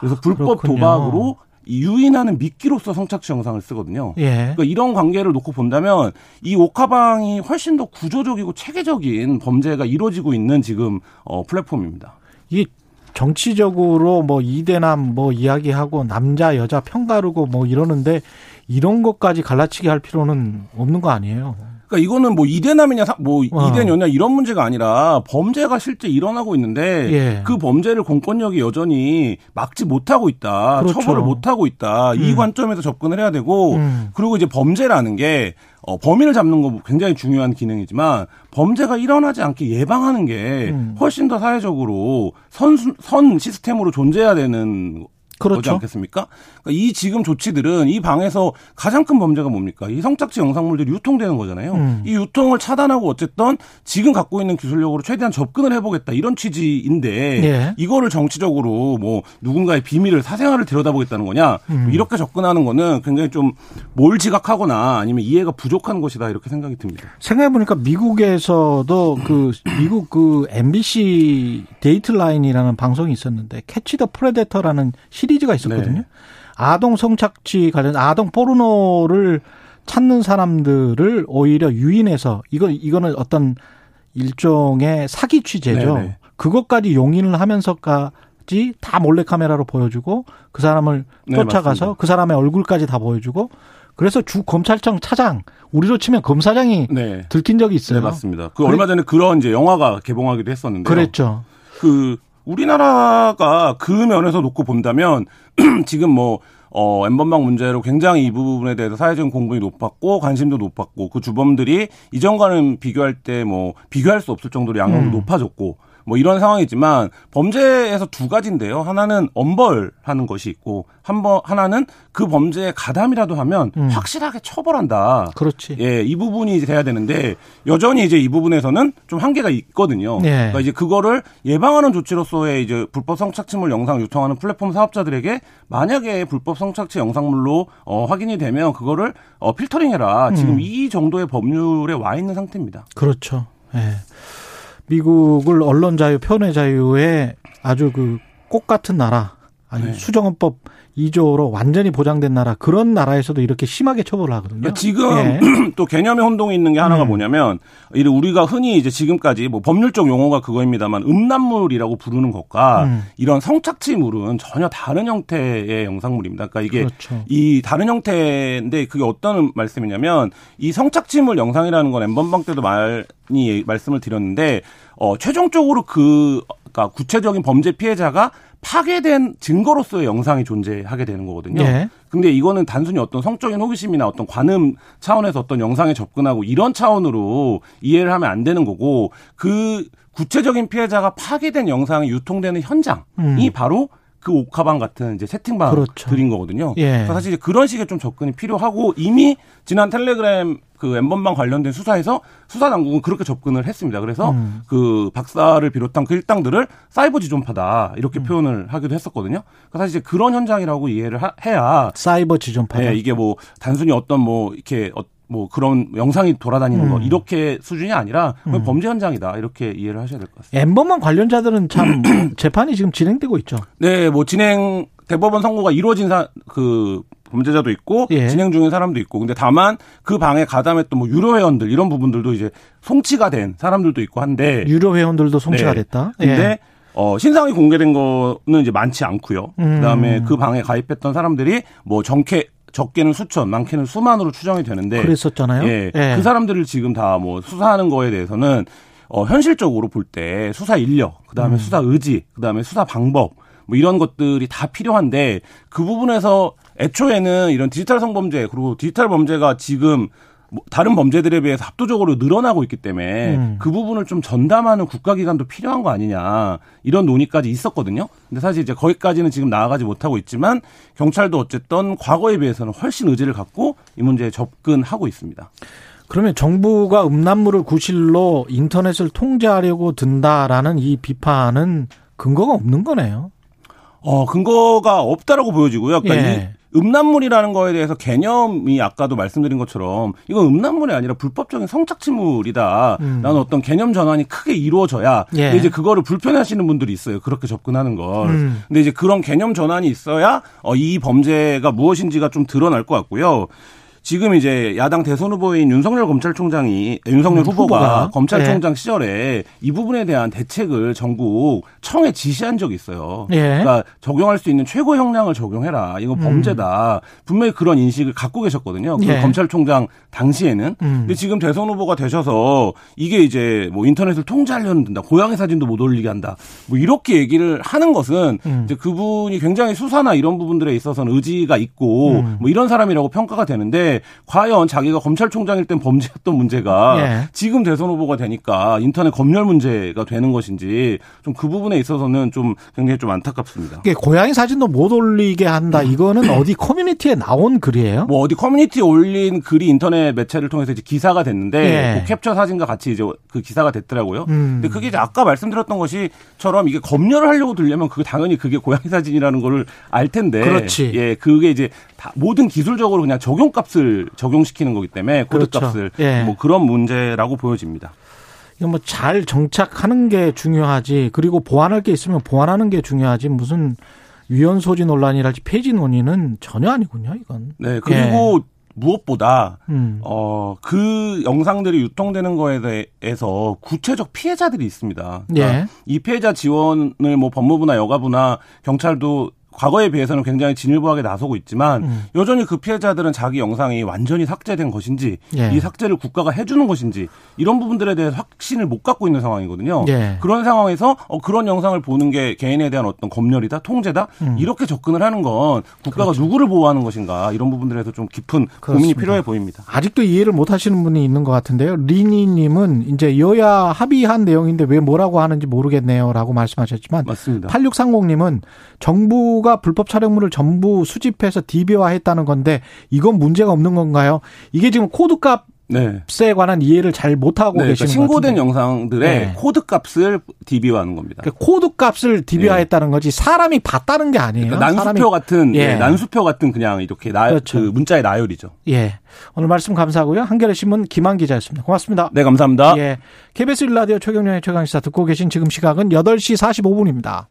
그래서 불법 그렇군요. 도박으로 유인하는 미끼로서 성착취 영상을 쓰거든요. 예. 그러니까 이런 관계를 놓고 본다면 이 오카방이 훨씬 더 구조적이고 체계적인 범죄가 이루어지고 있는 지금 어, 플랫폼입니다. 이 정치적으로 뭐 이대남 뭐 이야기하고 남자 여자 편가르고 뭐 이러는데 이런 것까지 갈라치기 할 필요는 없는 거 아니에요. 그러니까 이거는 뭐 이대남이냐 뭐 어. 이대녀냐 이런 문제가 아니라 범죄가 실제 일어나고 있는데 예. 그 범죄를 공권력이 여전히 막지 못하고 있다. 그렇죠. 처벌을 못하고 있다. 음. 이 관점에서 접근을 해야 되고 음. 그리고 이제 범죄라는 게 어, 범인을 잡는 거 굉장히 중요한 기능이지만 범죄가 일어나지 않게 예방하는 게 음. 훨씬 더 사회적으로 선, 선 시스템으로 존재해야 되는 그렇죠. 거지 않겠습니까? 그러니까 이 지금 조치들은 이 방에서 가장 큰 범죄가 뭡니까? 이 성착취 영상물들이 유통되는 거잖아요. 음. 이 유통을 차단하고 어쨌든 지금 갖고 있는 기술력으로 최대한 접근을 해보겠다 이런 취지인데 예. 이거를 정치적으로 뭐 누군가의 비밀을 사생활을 들여다보겠다는 거냐 음. 이렇게 접근하는 거는 굉장히 좀 뭘 착각하거나 아니면 이해가 부족한 것이다 이렇게 생각이 듭니다. 생각해 보니까 미국에서도 그 미국 그 NBC Dateline이라는 방송이 있었는데 Catch the Predator라는 시리즈가 있었거든요. 네. 아동 성착취 관련 아동 포르노를 찾는 사람들을 오히려 유인해서 이거 이거는 어떤 일종의 사기 취재죠. 네네. 그것까지 용인을 하면서까지 다 몰래 카메라로 보여주고 그 사람을 네, 쫓아가서 네, 그 사람의 얼굴까지 다 보여주고 그래서 주 검찰청 차장 우리로 치면 검사장이 네. 들킨 적이 있어요. 네, 맞습니다. 그 얼마 전에 그런 이제 영화가 개봉하기도 했었는데 그랬죠. 그 우리나라가 그 면에서 놓고 본다면 지금 뭐 어, 엠번방 문제로 굉장히 이 부분에 대해서 사회적인 공분이 높았고 관심도 높았고 그 주범들이 이전과는 비교할 때 뭐 비교할 수 없을 정도로 양형도 음. 높아졌고 뭐 이런 상황이지만 범죄에서 두 가지인데요. 하나는 엄벌하는 것이 있고 한번 하나는 그 범죄에 가담이라도 하면 음. 확실하게 처벌한다. 그렇지. 예, 이 부분이 이제 돼야 되는데 여전히 이제 이 부분에서는 좀 한계가 있거든요. 네. 그러니까 이제 그거를 예방하는 조치로서의 이제 불법 성착취물 영상 유통하는 플랫폼 사업자들에게 만약에 불법 성착취 영상물로 어, 확인이 되면 그거를 어, 필터링해라. 지금 음. 이 정도의 법률에 와 있는 상태입니다. 그렇죠. 예. 네. 미국을 언론 자유, 표현의 자유에 아주 그 꽃 같은 나라, 아니 네. 수정헌법 2조로 완전히 보장된 나라 그런 나라에서도 이렇게 심하게 처벌을 하거든요. 그러니까 지금 예. 또 개념의 혼동이 있는 게 하나가 음. 뭐냐면 우리가 흔히 이제 지금까지 뭐 법률적 용어가 그거입니다만 음란물이라고 부르는 것과 음. 이런 성착취물은 전혀 다른 형태의 영상물입니다. 그러니까 이게 그렇죠. 이 다른 형태인데 그게 어떤 말씀이냐면 이 성착취물 영상이라는 건 엠번방 때도 많이 말씀을 드렸는데 어 최종적으로 그 그러니까 구체적인 범죄 피해자가 파괴된 증거로서의 영상이 존재하게 되는 거거든요. 네. 근데 이거는 단순히 어떤 성적인 호기심이나 어떤 관음 차원에서 어떤 영상에 접근하고 이런 차원으로 이해를 하면 안 되는 거고 그 구체적인 피해자가 파괴된 영상이 유통되는 현장이 음. 바로 그 옥화방 같은 이제 채팅방들인 그렇죠. 거거든요. 예. 사실 그런 식의 좀 접근이 필요하고 이미 지난 텔레그램 그 엠번방 관련된 수사에서 수사 당국은 그렇게 접근을 했습니다. 그래서 음. 그 박사를 비롯한 그 일당들을 사이버 지존파다 이렇게 음. 표현을 하기도 했었거든요. 그러니까 사실 이제 그런 현장이라고 이해를 하, 해야 사이버 지존파. 네, 이게 뭐 단순히 어떤 뭐 이렇게 어, 뭐 그런 영상이 돌아다니는 음. 거 이렇게 수준이 아니라 음. 범죄 현장이다 이렇게 이해를 하셔야 될 것 같습니다. 엠번방 관련자들은 참 재판이 지금 진행되고 있죠. 네, 뭐 진행 대법원 선고가 이루어진 사, 그 범죄자도 있고 예. 진행 중인 사람도 있고 근데 다만 그 방에 가담했던 뭐 유료 회원들 이런 부분들도 이제 송치가 된 사람들도 있고 한데 유료 회원들도 송치가 네. 됐다. 근데 예. 어, 신상이 공개된 거는 이제 많지 않고요. 음. 그다음에 그 방에 가입했던 사람들이 뭐 정캐 적게는 수천, 많게는 수만으로 추정이 되는데 그랬었잖아요. 예, 예. 그 사람들을 지금 다 뭐 수사하는 거에 대해서는 어, 현실적으로 볼 때 수사 인력, 그다음에 음. 수사 의지, 그다음에 수사 방법 뭐 이런 것들이 다 필요한데 그 부분에서 애초에는 이런 디지털 성범죄 그리고 디지털 범죄가 지금 뭐 다른 범죄들에 비해서 압도적으로 늘어나고 있기 때문에 음. 그 부분을 좀 전담하는 국가기관도 필요한 거 아니냐 이런 논의까지 있었거든요. 근데 사실 이제 거기까지는 지금 나아가지 못하고 있지만 경찰도 어쨌든 과거에 비해서는 훨씬 의지를 갖고 이 문제에 접근하고 있습니다. 그러면 정부가 음란물을 구실로 인터넷을 통제하려고 든다라는 이 비판은 근거가 없는 거네요. 어, 근거가 없다라고 보여지고요. 그러니까 예. 음란물이라는 거에 대해서 개념이 아까도 말씀드린 것처럼 이건 음란물이 아니라 불법적인 성착취물이다. 음. 라는 어떤 개념 전환이 크게 이루어져야 예. 이제 그거를 불편해하시는 분들이 있어요. 그렇게 접근하는 걸. 음. 근데 이제 그런 개념 전환이 있어야 어, 이 범죄가 무엇인지가 좀 드러날 것 같고요. 지금 이제 야당 대선 후보인 윤석열 검찰총장이 윤석열 음, 후보가, 후보가, 검찰총장 네. 시절에 이 부분에 대한 대책을 전국 청에 지시한 적이 있어요. 네. 그러니까 적용할 수 있는 최고 형량을 적용해라. 이거 음. 범죄다. 음. 분명히 그런 인식을 갖고 계셨거든요. 그 네. 검찰총장 당시에는. 음. 근데 지금 대선 후보가 되셔서 이게 이제 뭐 인터넷을 통제하려는 든다. 고양이 사진도 못 올리게 한다. 뭐 이렇게 얘기를 하는 것은 음. 이제 그분이 굉장히 수사나 이런 부분들에 있어서는 의지가 있고 음. 뭐 이런 사람이라고 평가가 되는데 과연 자기가 검찰총장일 땐 범죄했던 문제가 예. 지금 대선 후보가 되니까 인터넷 검열 문제가 되는 것인지 좀 그 부분에 있어서는 좀 굉장히 좀 안타깝습니다. 이게 고양이 사진도 못 올리게 한다. 이거는 어디 커뮤니티에 나온 글이에요? 뭐 어디 커뮤니티에 올린 글이 인터넷 매체를 통해서 이제 기사가 됐는데 예. 그 캡처 사진과 같이 이제 그 기사가 됐더라고요. 음. 근데 그게 이제 아까 말씀드렸던 것이처럼 이게 검열을 하려고 들려면 그게 당연히 그게 고양이 사진이라는 거를 알 텐데. 그렇지. 예, 그게 이제 다 모든 기술적으로 그냥 적용값을 적용시키는 거기 때문에 코드값을 그렇죠. 예. 뭐 그런 문제라고 보여집니다. 이거 뭐 잘 정착하는 게 중요하지. 그리고 보완할 게 있으면 보완하는 게 중요하지. 무슨 위헌 소지 논란이랄지 폐지 논의는 전혀 아니군요, 이건. 네, 그리고 예. 무엇보다 음. 어그 영상들이 유통되는 거에 대해서 구체적 피해자들이 있습니다. 그러니까 예. 이 피해자 지원을 뭐 법무부나 여가부나 경찰도 과거에 비해서는 굉장히 진일보하게 나서고 있지만 음. 여전히 그 피해자들은 자기 영상이 완전히 삭제된 것인지 예. 이 삭제를 국가가 해주는 것인지 이런 부분들에 대해서 확신을 못 갖고 있는 상황이거든요. 예. 그런 상황에서 어, 그런 영상을 보는 게 개인에 대한 어떤 검열이다, 통제다 음. 이렇게 접근을 하는 건 국가가 그렇죠. 누구를 보호하는 것인가 이런 부분들에서 좀 깊은 그렇습니다. 고민이 필요해 보입니다. 아직도 이해를 못 하시는 분이 있는 것 같은데요. 리니님은 이제 여야 합의한 내용인데 왜 뭐라고 하는지 모르겠네요라고 말씀하셨지만 맞습니다. 8630님은 정부 정부가 불법 촬영물을 전부 수집해서 DB화했다는 건데 이건 문제가 없는 건가요? 이게 지금 코드값 네. 에 관한 이해를 잘 못하고 네, 계시는 그러니까 신고된 영상들의 네. 코드 값을 DB화하는 겁니다. 그러니까 코드 값을 DB화했다는 거지 사람이 봤다는 게 아니에요. 그러니까 난수표 같은 예. 네, 난수표 같은 그냥 이렇게 나, 그렇죠. 그 문자의 나열이죠. 예. 오늘 말씀 감사하고요. 한겨레 신문 김한 기자였습니다. 고맙습니다. 네, 감사합니다. 예. KBS 1라디오 최경련의 최강시사 듣고 계신 지금 시각은 8시 45분입니다.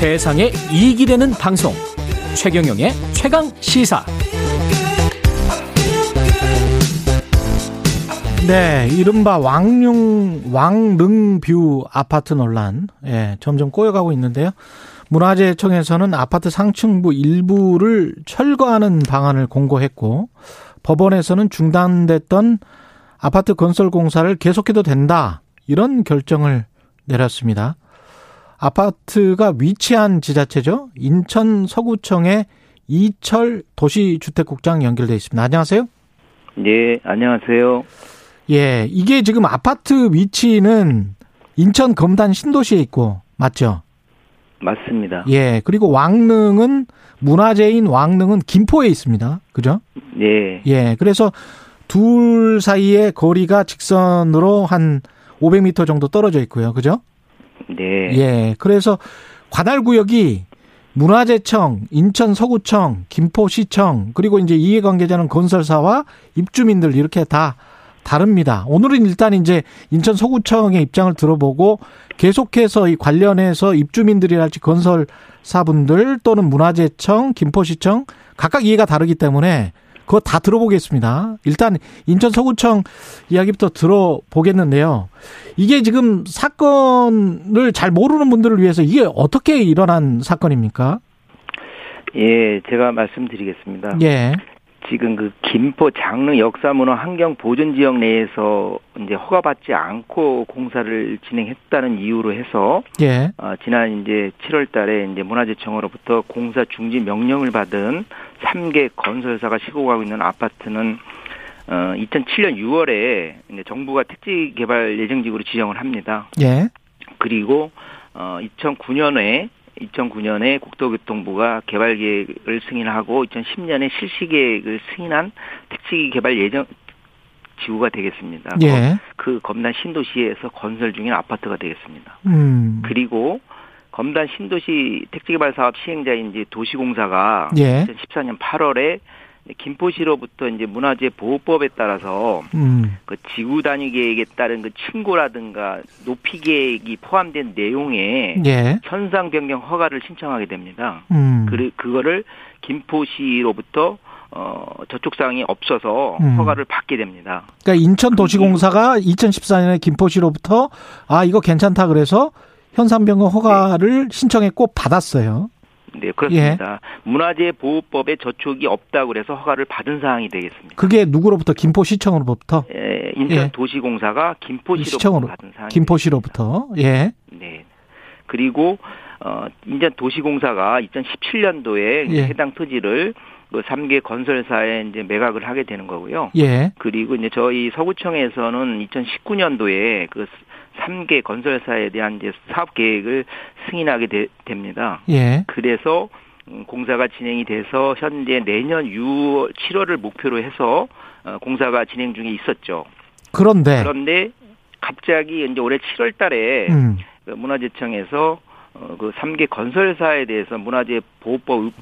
세상에 이익이 되는 방송 최경영의 최강 시사 네, 이른바 왕릉 왕릉뷰 아파트 논란 예, 점점 꼬여가고 있는데요. 문화재청에서는 아파트 상층부 일부를 철거하는 방안을 공고했고 법원에서는 중단됐던 아파트 건설 공사를 계속해도 된다. 이런 결정을 내렸습니다. 아파트가 위치한 지자체죠. 인천 서구청의 이철 도시주택국장 연결돼 있습니다. 안녕하세요. 네, 안녕하세요. 예, 이게 지금 아파트 위치는 인천 검단 신도시에 있고 맞죠? 맞습니다. 예, 그리고 왕릉은 문화재인 왕릉은 김포에 있습니다. 그죠? 네. 예, 그래서 둘 사이의 거리가 직선으로 한 500m 정도 떨어져 있고요. 그죠? 네. 예. 그래서 관할 구역이 문화재청, 인천 서구청, 김포시청, 그리고 이제 이해관계자는 건설사와 입주민들 이렇게 다 다릅니다. 오늘은 일단 이제 인천 서구청의 입장을 들어보고 계속해서 이 관련해서 입주민들이랄지 건설사분들 또는 문화재청, 김포시청 각각 이해가 다르기 때문에 그거 다 들어보겠습니다. 일단 인천 서구청 이야기부터 들어보겠는데요. 이게 지금 사건을 잘 모르는 분들을 위해서 이게 어떻게 일어난 사건입니까? 예, 제가 말씀드리겠습니다. 예. 지금 그 김포 장릉 역사문화 환경 보존 지역 내에서 이제 허가받지 않고 공사를 진행했다는 이유로 해서 예. 어, 지난 이제 7월달에 이제 문화재청으로부터 공사 중지 명령을 받은 3개 건설사가 시공하고 있는 아파트는 어, 2007년 6월에 이제 정부가 택지 개발 예정지구로 지정을 합니다. 예. 그리고 어, 2009년에 2009년에 국토교통부가 개발 계획을 승인하고 2010년에 실시 계획을 승인한 택지 개발 예정 지구가 되겠습니다. 예. 그 검단 신도시에서 건설 중인 아파트가 되겠습니다. 음. 그리고 검단 신도시 택지개발 사업 시행자인 이제 도시공사가 예. 2014년 8월에 김포시로부터 이제 문화재 보호법에 따라서 음. 그 지구 단위 계획에 따른 그 층고라든가 높이 계획이 포함된 내용에 예. 현상 변경 허가를 신청하게 됩니다. 음. 그 그거를 김포시로부터 어 저쪽 사항이 없어서 음. 허가를 받게 됩니다. 그러니까 인천 도시공사가 2014년에 김포시로부터 아 이거 괜찮다 그래서 현상 변경 허가를 네. 신청했고 받았어요. 네, 그렇습니다. 예. 문화재 보호법에 저촉이 없다고 그래서 허가를 받은 사항이 되겠습니다. 그게 누구로부터 김포시청으로부터? 예, 인천도시공사가 김포시로부터 받은 사항. 김포시로부터. 예. 네. 그리고 어, 인천 도시공사가 2017년도에 예. 해당 토지를 그 3개 건설사에 이제 매각을 하게 되는 거고요. 예. 그리고 이제 저희 서구청에서는 2019년도에 그 3개 건설사에 대한 이제 사업 계획을 승인하게 되, 됩니다. 예. 그래서 음, 공사가 진행이 돼서 현재 내년 6월, 7월을 목표로 해서 어, 공사가 진행 중에 있었죠. 그런데 그런데 갑자기 이제 올해 7월 달에 음. 그 문화재청에서 어, 그 3개 건설사에 대해서 문화재 보호법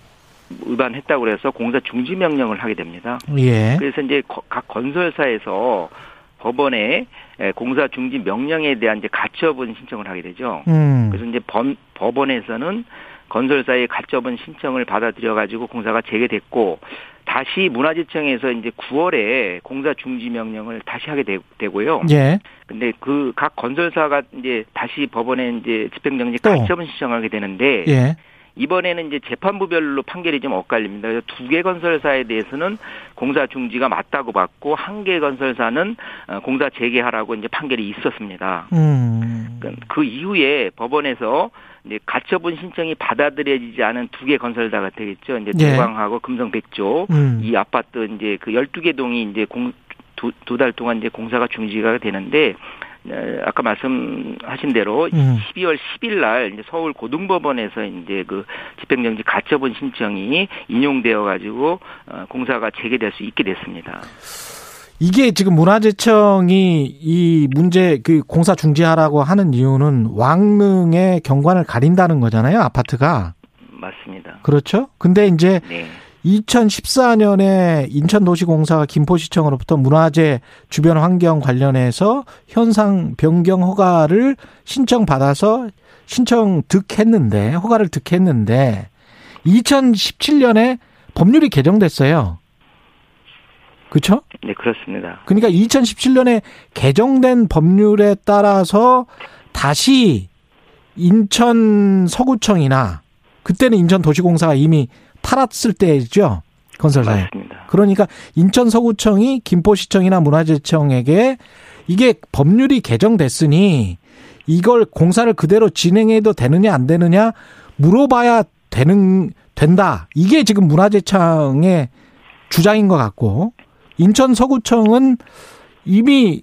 위반했다고 그래서 공사 중지 명령을 하게 됩니다. 예. 그래서 이제 각 건설사에서 법원에 공사 중지 명령에 대한 이제 가처분 신청을 하게 되죠. 음. 그래서 이제 번, 법원에서는 건설사의 가처분 신청을 받아들여 가지고 공사가 재개됐고 다시 문화재청에서 이제 9월에 공사 중지 명령을 다시 하게 되, 고요 예. 근데 그 각 건설사가 이제 다시 법원에 이제 집행정지 가처분 신청하게 되는데 예. 이번에는 이제 재판부별로 판결이 좀 엇갈립니다. 그래서 두 개 건설사에 대해서는 공사 중지가 맞다고 봤고 한 개 건설사는 어, 공사 재개하라고 이제 판결이 있었습니다. 음. 그 이후에 법원에서 이제 가처분 신청이 받아들여지지 않은 두 개 건설사가 되겠죠. 이제 예. 도광하고 금성 백조 음. 이 아파트 이제 그 12개 동이 이제 공 두 달 동안 이제 공사가 중지가 되는데 네, 아까 말씀하신 대로 음. 12월 10일 날 이제 서울 고등법원에서 이제 그 집행정지 가처분 신청이 인용되어 가지고 어, 공사가 재개될 수 있게 됐습니다. 이게 지금 문화재청이 이 문제 그 공사 중지하라고 하는 이유는 왕릉의 경관을 가린다는 거잖아요, 아파트가. 맞습니다. 그렇죠? 근데 이제 네. 2014년에 인천도시공사가 김포시청으로부터 문화재 주변 환경 관련해서 현상 변경 허가를 신청받아서 신청 득했는데 허가를 득했는데 2017년에 법률이 개정됐어요. 그렇죠? 네, 그렇습니다. 그러니까 2017년에 개정된 법률에 따라서 다시 인천 서구청이나 그때는 인천 도시공사가 이미 팔았을 때죠. 건설사에. 맞습니다. 그러니까 인천 서구청이 김포시청이나 문화재청에게 이게 법률이 개정됐으니 이걸 공사를 그대로 진행해도 되느냐 안 되느냐 물어봐야 되는 된다. 이게 지금 문화재청의 주장인 것 같고 인천 서구청은 이미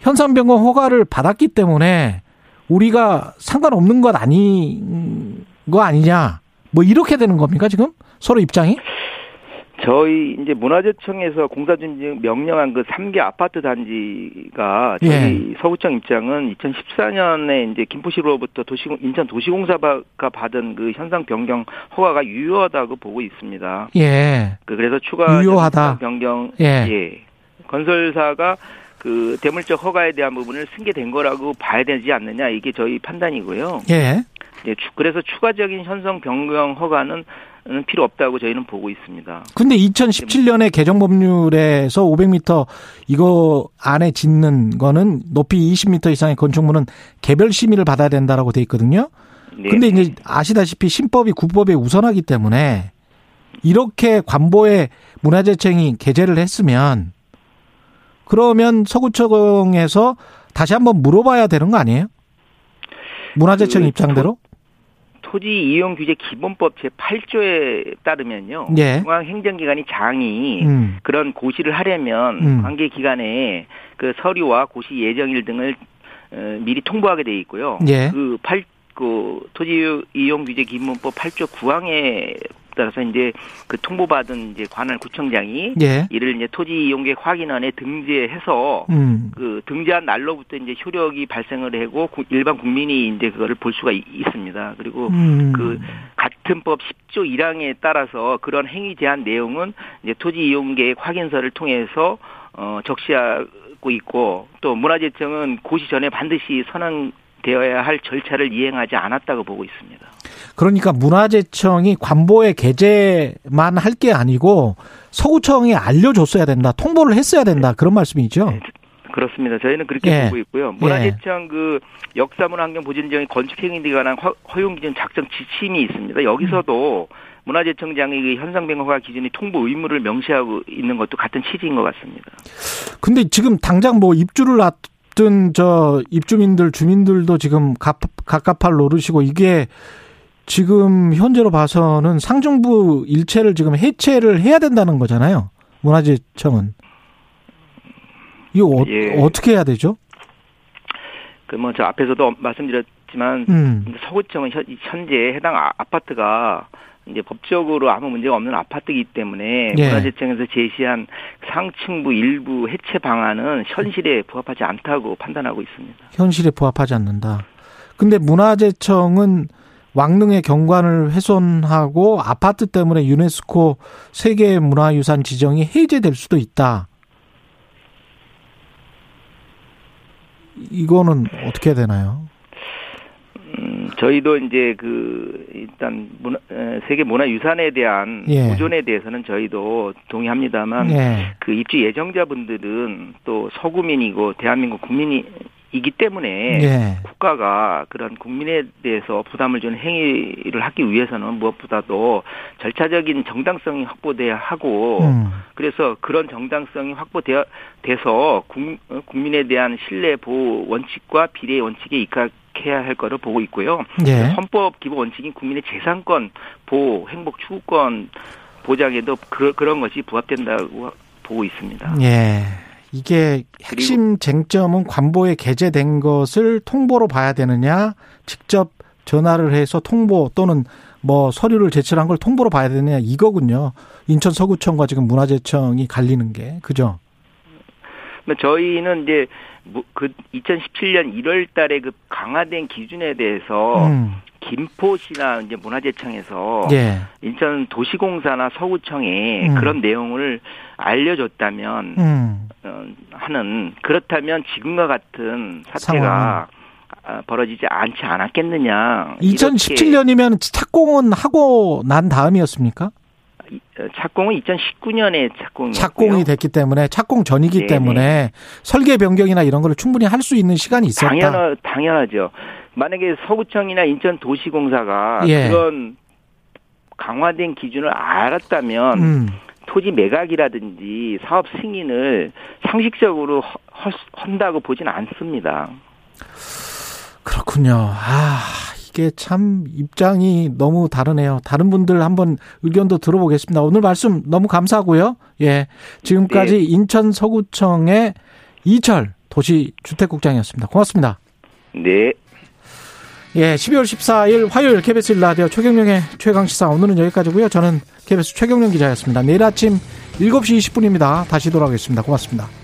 현상 변경 허가를 받았기 때문에 우리가 상관없는 것 아닌 거 아니냐. 뭐 이렇게 되는 겁니까 지금 서로 입장이? 저희 이제 문화재청에서 공사준지 명령한 그 3개 아파트 단지가 저희 예. 서구청 입장은 2014년에 이제 김포시로부터 도시 인천 도시공사가 받은 그 현상 변경 허가가 유효하다고 보고 있습니다. 예. 그 그래서 추가 유효하다. 변경 예. 예. 건설사가 그 대물적 허가에 대한 부분을 승계된 거라고 봐야 되지 않느냐 이게 저희 판단이고요. 예. 예, 그래서 추가적인 현상 변경 허가는 필요 없다고 저희는 보고 있습니다. 근데 2017년에 개정 법률에서 500m 이거 안에 짓는 거는 높이 20m 이상의 건축물은 개별 심의를 받아야 된다라고 돼 있거든요. 네. 근데 이제 아시다시피 신법이 국법에 우선하기 때문에 이렇게 관보에 문화재청이 게재를 했으면 그러면 서구청에서 다시 한번 물어봐야 되는 거 아니에요? 문화재청 그 입장대로? 토지 이용 규제 기본법 제 8조에 따르면요. 예. 중앙 행정기관이 장이 음. 그런 고시를 하려면 음. 관계 기관에 그 서류와 고시 예정일 등을 어, 미리 통보하게 돼 있고요. 예. 그 8, 그 토지 이용 규제 기본법 8조 9항에 따라서 이제 그 통보받은 이제 관할 구청장이 예. 이를 이제 토지 이용객 확인안에 등재해서 음. 그 등재한 날로부터 이제 효력이 발생을 하고 일반 국민이 이제 그거를 볼 수가 있습니다. 그리고 음. 그 같은 법 10조 1항에 따라서 그런 행위 제한 내용은 이제 토지 이용객 확인서를 통해서 어 적시하고 있고 또 문화재청은 고시 전에 반드시 선언 되어야 할 절차를 이행하지 않았다고 보고 있습니다. 그러니까 문화재청이 관보에 게재만 할 게 아니고 서구청에 알려줬어야 된다, 통보를 했어야 된다 그런 말씀이죠. 네, 그렇습니다. 저희는 그렇게 예. 보고 있고요. 문화재청 예. 그 역사문화환경보전정의 건축행위에 관한 허용기준 작성 지침이 있습니다. 여기서도 음. 문화재청장의 그 현상변화가 기준이 통보 의무를 명시하고 있는 것도 같은 취지인 것 같습니다. 근데 지금 당장 뭐 입주를 앞둔 저 입주민들 주민들도 지금 갑, 갑갑할 노릇이고 이게 지금 현재로 봐서는 상정부 일체를 지금 해체를 해야 된다는 거잖아요. 문화재청은. 이거 어, 예. 떻게 해야 되죠? 그 뭐 저 앞에서도 말씀드렸지만 음. 서구청은 현재 해당 아, 아파트가 이제 법적으로 아무 문제가 없는 아파트이기 때문에 예. 문화재청에서 제시한 상층부 일부 해체 방안은 현실에 부합하지 않다고 판단하고 있습니다. 현실에 부합하지 않는다. 근데 문화재청은 왕릉의 경관을 훼손하고 아파트 때문에 유네스코 세계 문화유산 지정이 해제될 수도 있다. 이거는 어떻게 되나요? 음, 저희도 이제 그 일단 문화, 세계 문화유산에 대한 예. 보존에 대해서는 저희도 동의합니다만 예. 그 입주 예정자분들은 또 서구민이고 대한민국 국민이 이기 때문에 예. 국가가 그런 국민에 대해서 부담을 주는 행위를 하기 위해서는 무엇보다도 절차적인 정당성이 확보돼야 하고 음. 그래서 그런 정당성이 확보되어 돼서 국민에 대한 신뢰 보호 원칙과 비례 원칙에 입각 해야 할 거를 보고 있고요. 예. 헌법 기본 원칙인 국민의 재산권 보호, 행복 추구권 보장에도 그, 그런 것이 부합된다고 보고 있습니다. 예. 이게 핵심 쟁점은 관보에 게재된 것을 통보로 봐야 되느냐, 직접 전화를 해서 통보 또는 뭐 서류를 제출한 걸 통보로 봐야 되느냐 이거군요. 인천 서구청과 지금 문화재청이 갈리는 게 그죠? 저희는 이제 그 2017년 1월 달에 그 강화된 기준에 대해서 음. 김포시나 이제 문화재청에서 예. 인천 도시공사나 서구청에 음. 그런 내용을 알려줬다면 음. 어, 하는 그렇다면 지금과 같은 사태가 상황. 벌어지지 않지 않았겠느냐. 2017년이면 착공은 하고 난 다음이었습니까? 어, 착공은 2019년에 착공이 착공이 됐기 때문에 착공 전이기 네네. 때문에 설계 변경이나 이런 걸 충분히 할 수 있는 시간이 있었다. 당연 당연하죠. 만약에 서구청이나 인천도시공사가 예. 그런 강화된 기준을 알았다면 음. 토지 매각이라든지 사업 승인을 상식적으로 한다고 보지는 않습니다. 그렇군요. 아, 이게 참 입장이 너무 다르네요. 다른 분들 한번 의견도 들어보겠습니다. 오늘 말씀 너무 감사하고요. 예. 지금까지 네. 인천 서구청의 이철 도시주택국장이었습니다. 고맙습니다. 네. 예, 12월 14일 화요일 KBS 1라디오 최경령의 최강시사 오늘은 여기까지고요. 저는 KBS 최경령 기자였습니다. 내일 아침 7시 20분입니다. 다시 돌아오겠습니다. 고맙습니다.